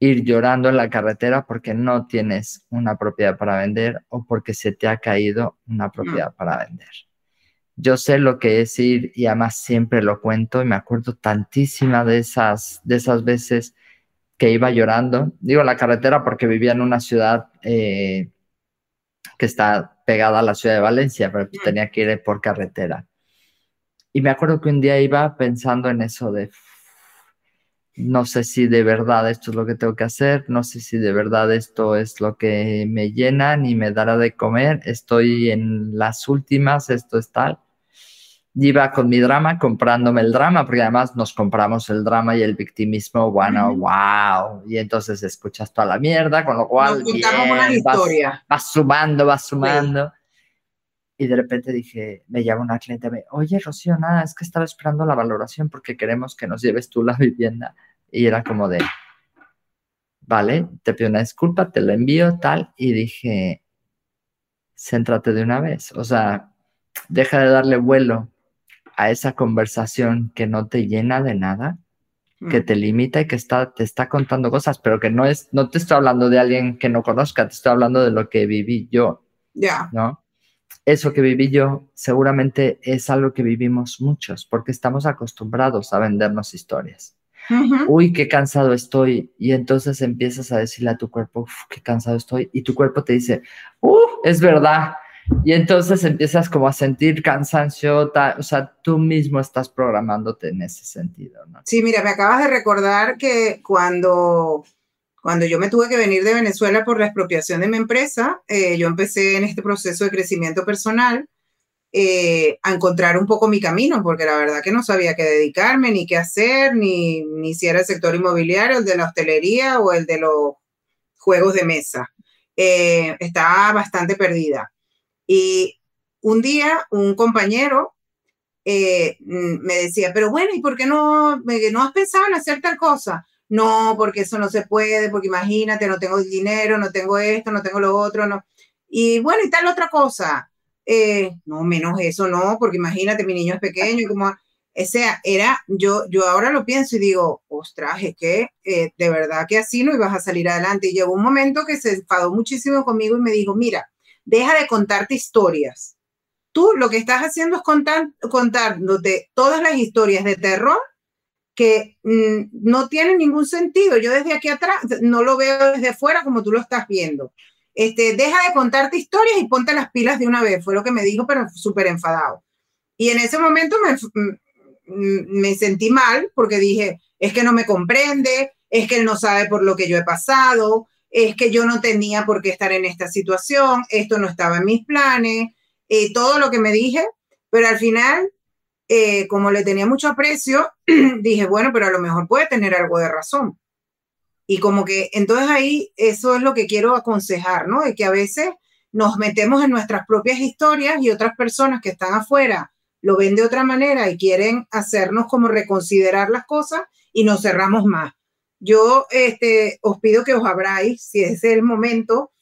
ir llorando en la carretera porque no tienes una propiedad para vender o porque se te ha caído una mm. propiedad para vender. Yo sé lo que es ir y además siempre lo cuento y me acuerdo tantísima de esas, de esas veces que iba llorando. Digo la carretera porque vivía en una ciudad eh, que está pegada a la ciudad de Valencia, pero mm. tenía que ir por carretera. Y me acuerdo que un día iba pensando en eso de, no sé si de verdad esto es lo que tengo que hacer, no sé si de verdad esto es lo que me llena ni me dará de comer, estoy en las últimas, esto es tal. Iba con mi drama, comprándome el drama, porque además nos compramos el drama y el victimismo, bueno, wow. Y entonces escuchas toda la mierda, con lo cual vas, sumando, vas sumando. Y de repente dije, me llama una cliente, me, oye, Rocío, nada, es que estaba esperando la valoración porque queremos que nos lleves tú la vivienda. Y era como de, vale, te pido una disculpa, te la envío, tal. Y dije, céntrate de una vez. O sea, deja de darle vuelo a esa conversación que no te llena de nada, que mm. te limita y que está, te está contando cosas, pero que no es, no te estoy hablando de alguien que no conozca, te estoy hablando de lo que viví yo. Ya. ¿No? Eso que viví yo seguramente es algo que vivimos muchos, porque estamos acostumbrados a vendernos historias. Uy, qué cansado estoy. Y entonces empiezas a decirle a tu cuerpo, qué cansado estoy. Y tu cuerpo te dice, uh, es verdad. Y entonces empiezas como a sentir cansancio, o sea, tú mismo estás programándote en ese sentido. ¿no? Sí, mira, me acabas de recordar que cuando Cuando yo me tuve que venir de Venezuela por la expropiación de mi empresa, eh, yo empecé en este proceso de crecimiento personal eh, a encontrar un poco mi camino, porque la verdad que no sabía qué dedicarme, ni qué hacer, ni, ni si era el sector inmobiliario, el de la hostelería o el de los juegos de mesa. Eh, estaba bastante perdida. Y un día un compañero eh, me decía, pero bueno, ¿y por qué no, no has pensado en hacer tal cosa? No, porque eso no se puede, porque imagínate, no tengo dinero, no tengo esto, no tengo lo otro, no. Y bueno, y tal otra cosa. Eh, no, menos eso, no, porque imagínate, mi niño es pequeño, como, o sea, era, yo, yo ahora lo pienso y digo, ostras, es que eh, de verdad que así no ibas a salir adelante. Y llegó un momento que se enfadó muchísimo conmigo y me dijo, mira, deja de contarte historias tú lo que estás haciendo es contar, contándote todas las historias de terror que mm, no tienen ningún sentido. Yo desde aquí atrás no lo veo desde fuera como tú lo estás viendo. Este, deja de contarte historias y ponte las pilas de una vez, fue lo que me dijo, pero súper enfadado. Y en ese momento me, mm, mm, me sentí mal porque dije, es que no me comprende, es que él no sabe por lo que yo he pasado, es que yo no tenía por qué estar en esta situación, esto no estaba en mis planes, eh, todo lo que me dije, pero al final, eh, como le tenía mucho aprecio, dije, bueno, pero a lo mejor puede tener algo de razón. Y como que entonces ahí eso es lo que quiero aconsejar, ¿no? De que a veces nos metemos en nuestras propias historias y otras personas que están afuera lo ven de otra manera y quieren hacernos como reconsiderar las cosas y nos cerramos más. Yo este, os pido que os abráis, si es el momento,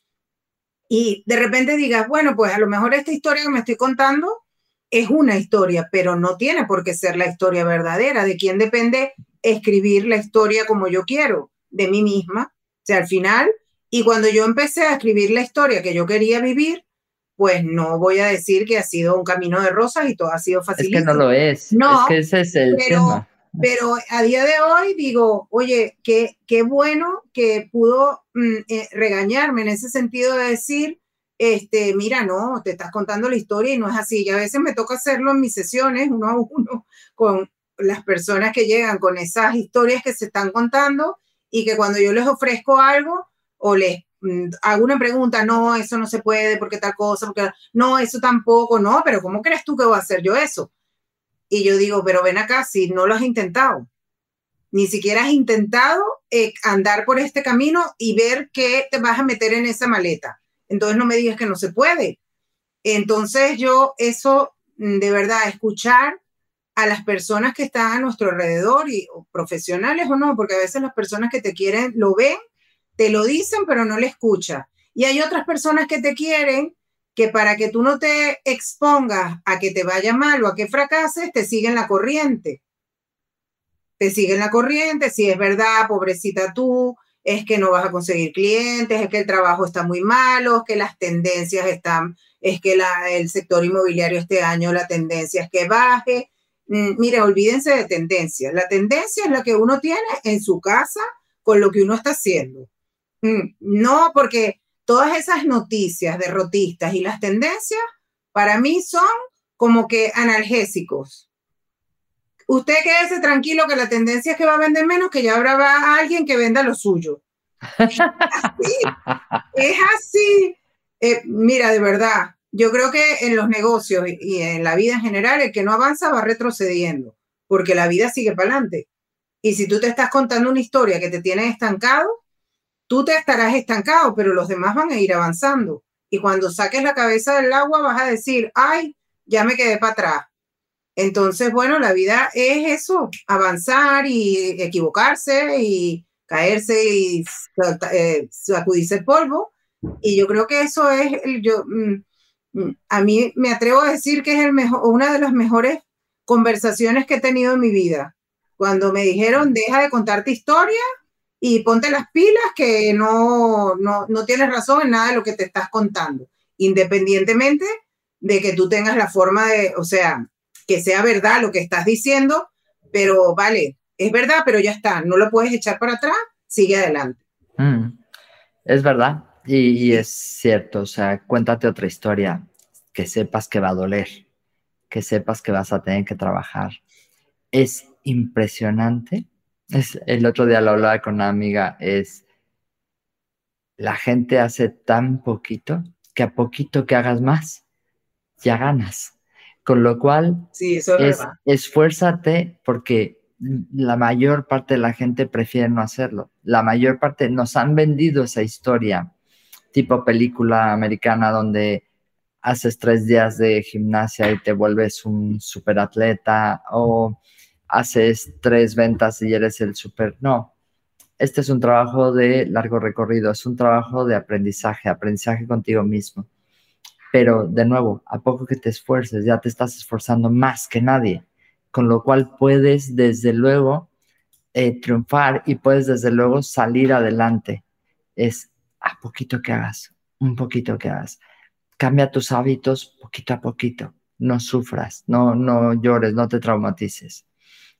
y de repente digas, bueno, pues a lo mejor esta historia que me estoy contando es una historia, pero no tiene por qué ser la historia verdadera. ¿De quién depende escribir la historia como yo quiero? De mí misma. O sea, al final, y cuando yo empecé a escribir la historia que yo quería vivir, pues no voy a decir que ha sido un camino de rosas y todo ha sido fácil. Es que no lo es. No, es que ese es el tema. Pero a día de hoy digo, oye, qué, qué bueno que pudo mm, eh, regañarme en ese sentido de decir, este, mira, no, te estás contando la historia y no es así. Y a veces me toca hacerlo en mis sesiones, uno a uno, con las personas que llegan con esas historias que se están contando y que cuando yo les ofrezco algo o les mm, hago una pregunta, no, eso no se puede, porque tal cosa, porque no, eso tampoco, no, pero ¿cómo crees tú que voy a hacer yo eso? Y yo digo, pero ven acá, si no lo has intentado, ni siquiera has intentado eh, andar por este camino y ver qué te vas a meter en esa maleta. Entonces no me digas que no se puede. Entonces yo eso, mm, de verdad, escuchar a las personas que están a nuestro alrededor, y, profesionales o no, porque a veces las personas que te quieren lo ven, te lo dicen, pero no le escuchas. Y hay otras personas que te quieren que para que tú no te expongas a que te vaya mal o a que fracases, te siguen la corriente. Te siguen la corriente, si es verdad, pobrecita tú, es que no vas a conseguir clientes, es que el trabajo está muy malo, es que las tendencias están, es que el sector inmobiliario este año la tendencia es que baje. Mm, mire, olvídense de tendencias. La tendencia es la que uno tiene en su casa con lo que uno está haciendo. Mm, no, porque todas esas noticias derrotistas y las tendencias, para mí son como que analgésicos. Usted quédese tranquilo que la tendencia es que va a vender menos, que ya habrá alguien que venda lo suyo. Es así. Es así. Eh, mira, de verdad, yo creo que en los negocios y en la vida en general, el que no avanza va retrocediendo, porque la vida sigue para adelante. Y si tú te estás contando una historia que te tiene estancado, tú te estarás estancado, pero los demás van a ir avanzando. Y cuando saques la cabeza del agua vas a decir, ay, ya me quedé para atrás. Entonces, bueno, la vida es eso, avanzar y equivocarse y caerse y eh, sacudirse el polvo. Y yo creo que eso es, yo, mm, mm, a mí me atrevo a decir que es el mejor, una de las mejores conversaciones que he tenido en mi vida. Cuando me dijeron, deja de contarte historia y ponte las pilas que no, no, no tienes razón en nada de lo que te estás contando, independientemente de que tú tengas la forma de, o sea, que sea verdad lo que estás diciendo, pero vale, es verdad, pero ya está, no lo puedes echar para atrás, sigue adelante. Mm, es verdad, y, y, es cierto, o sea, cuéntate otra historia, que sepas que va a doler, que sepas que vas a tener que trabajar. Es impresionante es, el otro día lo hablaba con una amiga, es la gente hace tan poquito que a poquito que hagas más, ya ganas. Con lo cual, sí, eso es, esfuérzate porque la mayor parte de la gente prefiere no hacerlo. La mayor parte nos han vendido esa historia, tipo película americana donde haces tres días de gimnasia y te vuelves un superatleta o haces tres ventas y eres el super. No, este es un trabajo de largo recorrido, es un trabajo de aprendizaje, aprendizaje contigo mismo. Pero de nuevo, a poco que te esfuerces, ya te estás esforzando más que nadie, con lo cual puedes desde luego eh, triunfar y puedes desde luego salir adelante. Es a poquito que hagas, un poquito que hagas. Cambia tus hábitos poquito a poquito. No sufras, no, no llores, no te traumatices.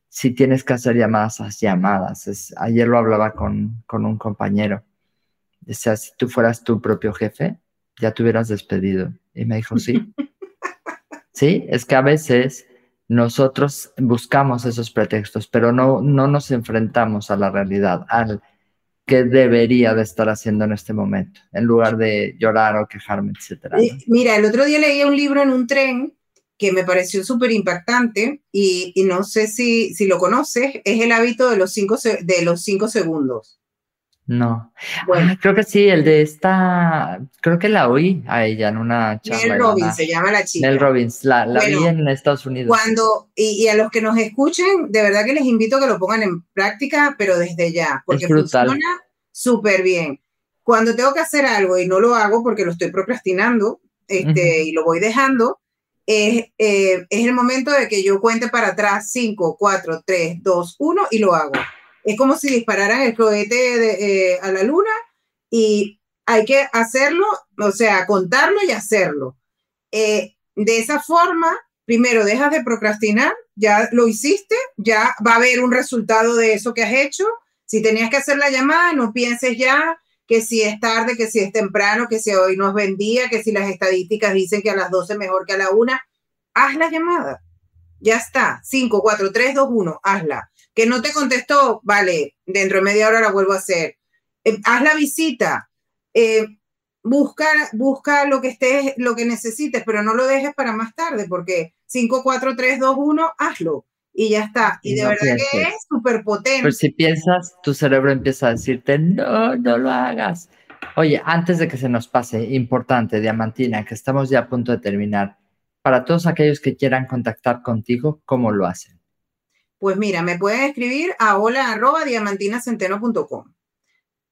Si tienes que hacer llamadas, haz llamadas. ayer lo hablaba con, con un compañero. Decía, si tú fueras tu propio jefe, ya te hubieras despedido. Y me dijo, sí. sí, es que a veces nosotros buscamos esos pretextos, pero no, no nos enfrentamos a la realidad, al que debería de estar haciendo en este momento, en lugar de llorar o quejarme, etc. Mira, el otro día leí un libro en un tren que me pareció súper impactante y, y, no sé si, si lo conoces, es el hábito de los cinco, de los cinco segundos. No. Bueno, creo que sí, el de esta, creo que la oí a ella en una charla. Mel Robbins se llama la chica. Mel Robbins, la, la vi en Estados Unidos. Cuando, y, a los que nos escuchen, de verdad que les invito a que lo pongan en práctica, pero desde ya, porque funciona súper bien. Cuando tengo que hacer algo y no lo hago porque lo estoy procrastinando este, y lo voy dejando, es, eh, es el momento de que yo cuente para atrás 5, 4, 3, 2, 1 y lo hago es como si dispararan el cohete eh, a la luna y hay que hacerlo, o sea, contarlo y hacerlo. Eh, de esa forma, primero dejas de procrastinar, ya lo hiciste, ya va a haber un resultado de eso que has hecho. Si tenías que hacer la llamada, no pienses ya que si es tarde, que si es temprano, que si hoy nos vendía, que si las estadísticas dicen que a las 12 mejor que a la 1, haz la llamada. Ya está. 5, 4, 3, 2, 1, hazla que no te contestó, vale, dentro de media hora la vuelvo a hacer. Eh, haz la visita, eh, busca, busca lo que estés, lo que necesites, pero no lo dejes para más tarde, porque 5, 4, 3, 2, 1, hazlo. Y ya está. Y de verdad que es súper potente. Pero si piensas, tu cerebro empieza a decirte, no, no lo hagas. Oye, antes de que se nos pase, importante, Diamantina, que estamos ya a punto de terminar. Para todos aquellos que quieran contactar contigo, ¿cómo lo hacen? Pues mira, me pueden escribir a hola arroba diamantinacenteno.com.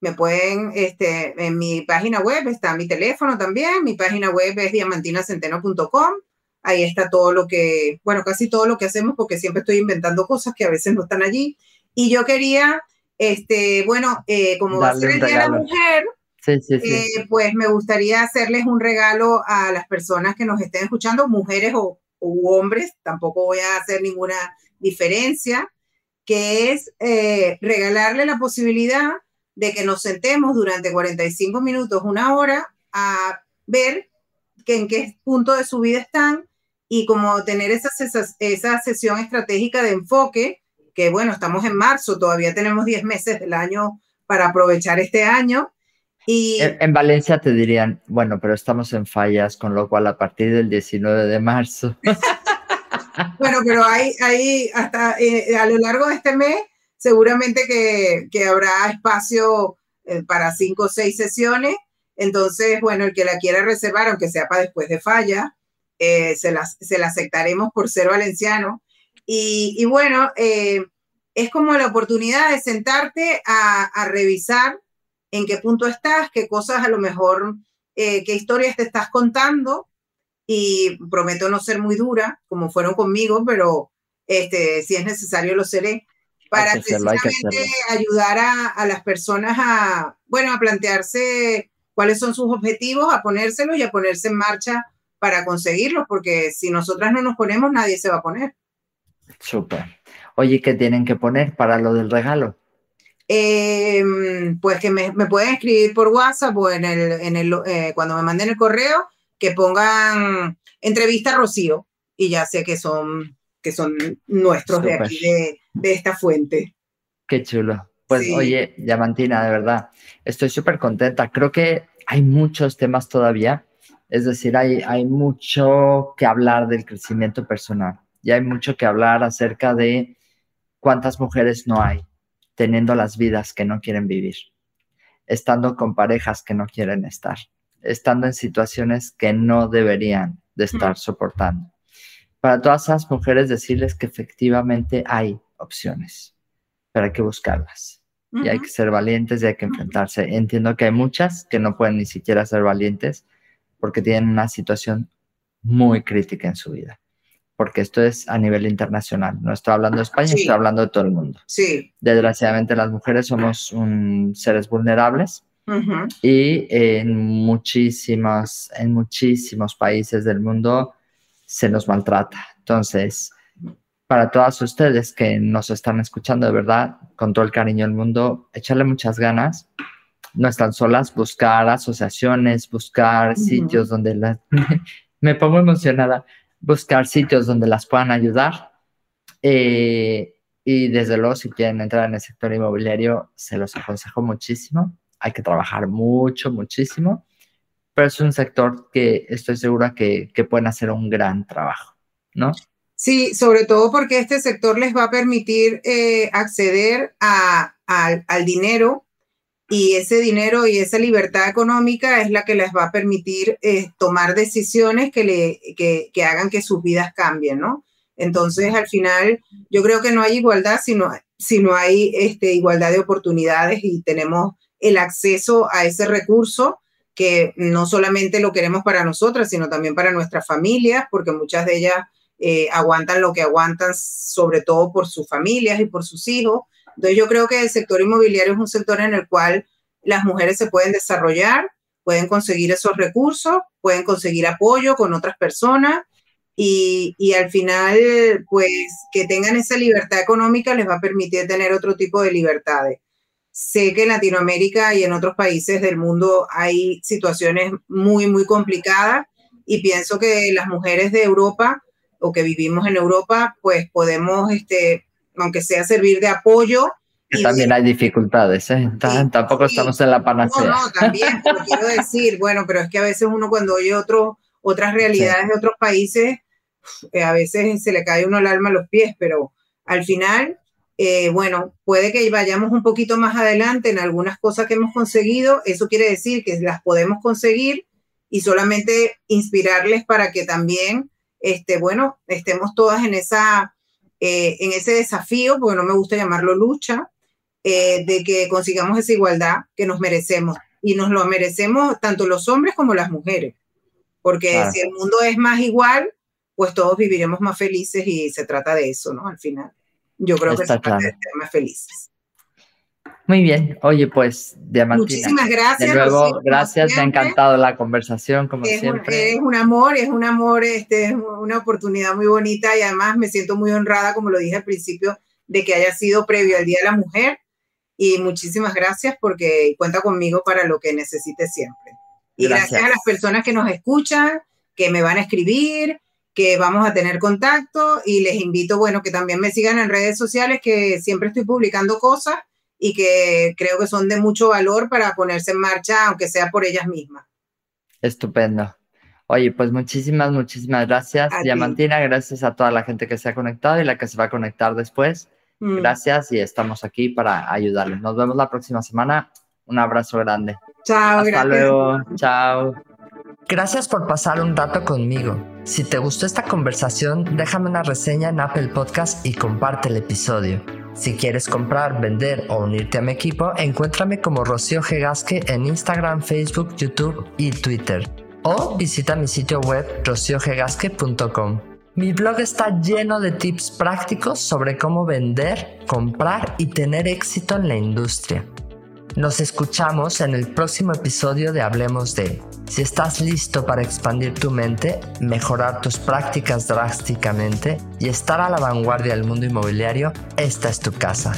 Me pueden, este, en mi página web está mi teléfono también, mi página web es diamantinacenteno.com. Ahí está todo lo que, bueno, casi todo lo que hacemos porque siempre estoy inventando cosas que a veces no están allí. Y yo quería, este, bueno, eh, como va a ser el Día de la Mujer, eh, pues me gustaría hacerles un regalo a las personas que nos estén escuchando, mujeres o, u hombres, tampoco voy a hacer ninguna diferencia, que es eh, regalarle la posibilidad de que nos sentemos durante 45 minutos, una hora, a ver que en qué punto de su vida están y como tener esa, esa, sesión estratégica de enfoque, que bueno, estamos en marzo, todavía tenemos 10 meses del año para aprovechar este año. Y, en, Valencia te dirían, bueno, pero estamos en fallas, con lo cual a partir del 19 de marzo. Bueno, pero hay, hay hasta eh, a lo largo de este mes, seguramente que, que habrá espacio eh, para cinco o seis sesiones. Entonces, bueno, el que la quiera reservar, aunque sea para después de falla, eh, se, la, se aceptaremos por ser valenciano. Y, y bueno, es como la oportunidad de sentarte a, a, revisar en qué punto estás, qué cosas a lo mejor, qué historias te estás contando y prometo no ser muy dura, como fueron conmigo, pero este, si es necesario lo seré, para precisamente ayudar a, a, las personas a, bueno, a plantearse cuáles son sus objetivos, a ponérselos y a ponerse en marcha para conseguirlos, porque si nosotras no nos ponemos, nadie se va a poner. Súper. Oye, ¿qué tienen que poner para lo del regalo? Em, pues que me, me, pueden escribir por WhatsApp o en el, en el eh, cuando me manden el correo que pongan entrevista a Rocío y ya sé que son, que son nuestros de aquí, de, esta fuente. Qué chulo. Pues oye, Diamantina, de verdad, estoy súper contenta. Creo que hay muchos temas todavía. Es decir, hay, hay mucho que hablar del crecimiento personal y hay mucho que hablar acerca de cuántas mujeres no hay teniendo las vidas que no quieren vivir, estando con parejas que no quieren estar, estando en situaciones que no deberían de estar soportando. Para todas esas mujeres decirles que efectivamente hay opciones, pero hay que buscarlas. Y hay que ser valientes y hay que enfrentarse. Entiendo que hay muchas que no pueden ni siquiera ser valientes porque tienen una situación muy crítica en su vida porque esto es a nivel internacional. No estoy hablando de España, estoy hablando de todo el mundo. Sí. Desgraciadamente las mujeres somos seres vulnerables y en muchísimos, en muchísimos países del mundo se nos maltrata. Entonces, para todas ustedes que nos están escuchando de verdad, con todo el cariño del mundo, echarle muchas ganas. No están solas, buscar asociaciones, buscar sitios donde las... me pongo emocionada buscar sitios donde las puedan ayudar. Eh, y desde luego, si quieren entrar en el sector inmobiliario, se los aconsejo muchísimo. Hay que trabajar mucho, muchísimo, pero es un sector que estoy segura que, que pueden hacer un gran trabajo, ¿no? Sí, sobre todo porque este sector les va a permitir eh, acceder a, al dinero y ese dinero y esa libertad económica es la que les va a permitir eh, tomar decisiones que, le, que, que, hagan que sus vidas cambien, ¿no? Entonces, al final, yo creo que no hay igualdad si no, hay este, igualdad de oportunidades y tenemos el acceso a ese recurso que no solamente lo queremos para nosotras, sino también para nuestras familias, porque muchas de ellas eh, aguantan lo que aguantan, sobre todo por sus familias y por sus hijos, entonces yo creo que el sector inmobiliario es un sector en el cual las mujeres se pueden desarrollar, pueden conseguir esos recursos, pueden conseguir apoyo con otras personas y, y, al final, pues que tengan esa libertad económica les va a permitir tener otro tipo de libertades. Sé que en Latinoamérica y en otros países del mundo hay situaciones muy, muy complicadas y pienso que las mujeres de Europa o que vivimos en Europa, pues podemos este, aunque sea servir de apoyo. y también hay dificultades, ¿eh? tampoco estamos en la panacea. No, no, también, quiero decir, bueno, pero es que a veces uno cuando oye otro, otras realidades de otros países, a veces se le cae uno el alma a los pies, pero al final, eh, bueno, puede que vayamos un poquito más adelante en algunas cosas que hemos conseguido, eso quiere decir que las podemos conseguir y solamente inspirarles para que también, este, bueno, estemos todas en esa eh, en ese desafío, porque no me gusta llamarlo lucha, eh, de que consigamos esa igualdad que nos merecemos. Y nos lo merecemos tanto los hombres como las mujeres. Porque si el mundo es más igual, pues todos viviremos más felices y se trata de eso, ¿no? Al final. Yo creo que se trata de ser más felices. Muy bien. Oye, pues, Diamantina. Muchísimas gracias. De nuevo, gracias. Me ha encantado la conversación, como siempre. es un amor, es un amor, este, es una oportunidad muy bonita y además me siento muy honrada, como lo dije al principio, de que haya sido previo al Día de la Mujer. Y muchísimas gracias porque cuenta conmigo para lo que necesite siempre. Y gracias a las personas que nos escuchan, que me van a escribir, que vamos a tener contacto y les invito, bueno, que también me sigan en redes sociales, que siempre estoy publicando cosas y que creo que son de mucho valor para ponerse en marcha, aunque sea por ellas mismas. Estupendo. Oye, pues muchísimas, muchísimas gracias, Diamantina. Gracias a toda la gente que se ha conectado y la que se va a conectar después. Mm. Gracias y estamos aquí para ayudarles. Nos vemos la próxima semana. Un abrazo grande. Chao, Hasta luego. Chao. Gracias por pasar un rato conmigo. Si te gustó esta conversación, déjame una reseña en Apple Podcast y comparte el episodio. Si quieres comprar, vender o unirte a mi equipo, encuéntrame como Rocío Gegasque en Instagram, Facebook, YouTube y Twitter. O visita mi sitio web rociogegasque.com. Mi blog está lleno de tips prácticos sobre cómo vender, comprar y tener éxito en la industria. Nos escuchamos en el próximo episodio de Hablemos de. Si estás listo para expandir tu mente, mejorar tus prácticas drásticamente y estar a la vanguardia del mundo inmobiliario, esta es tu casa.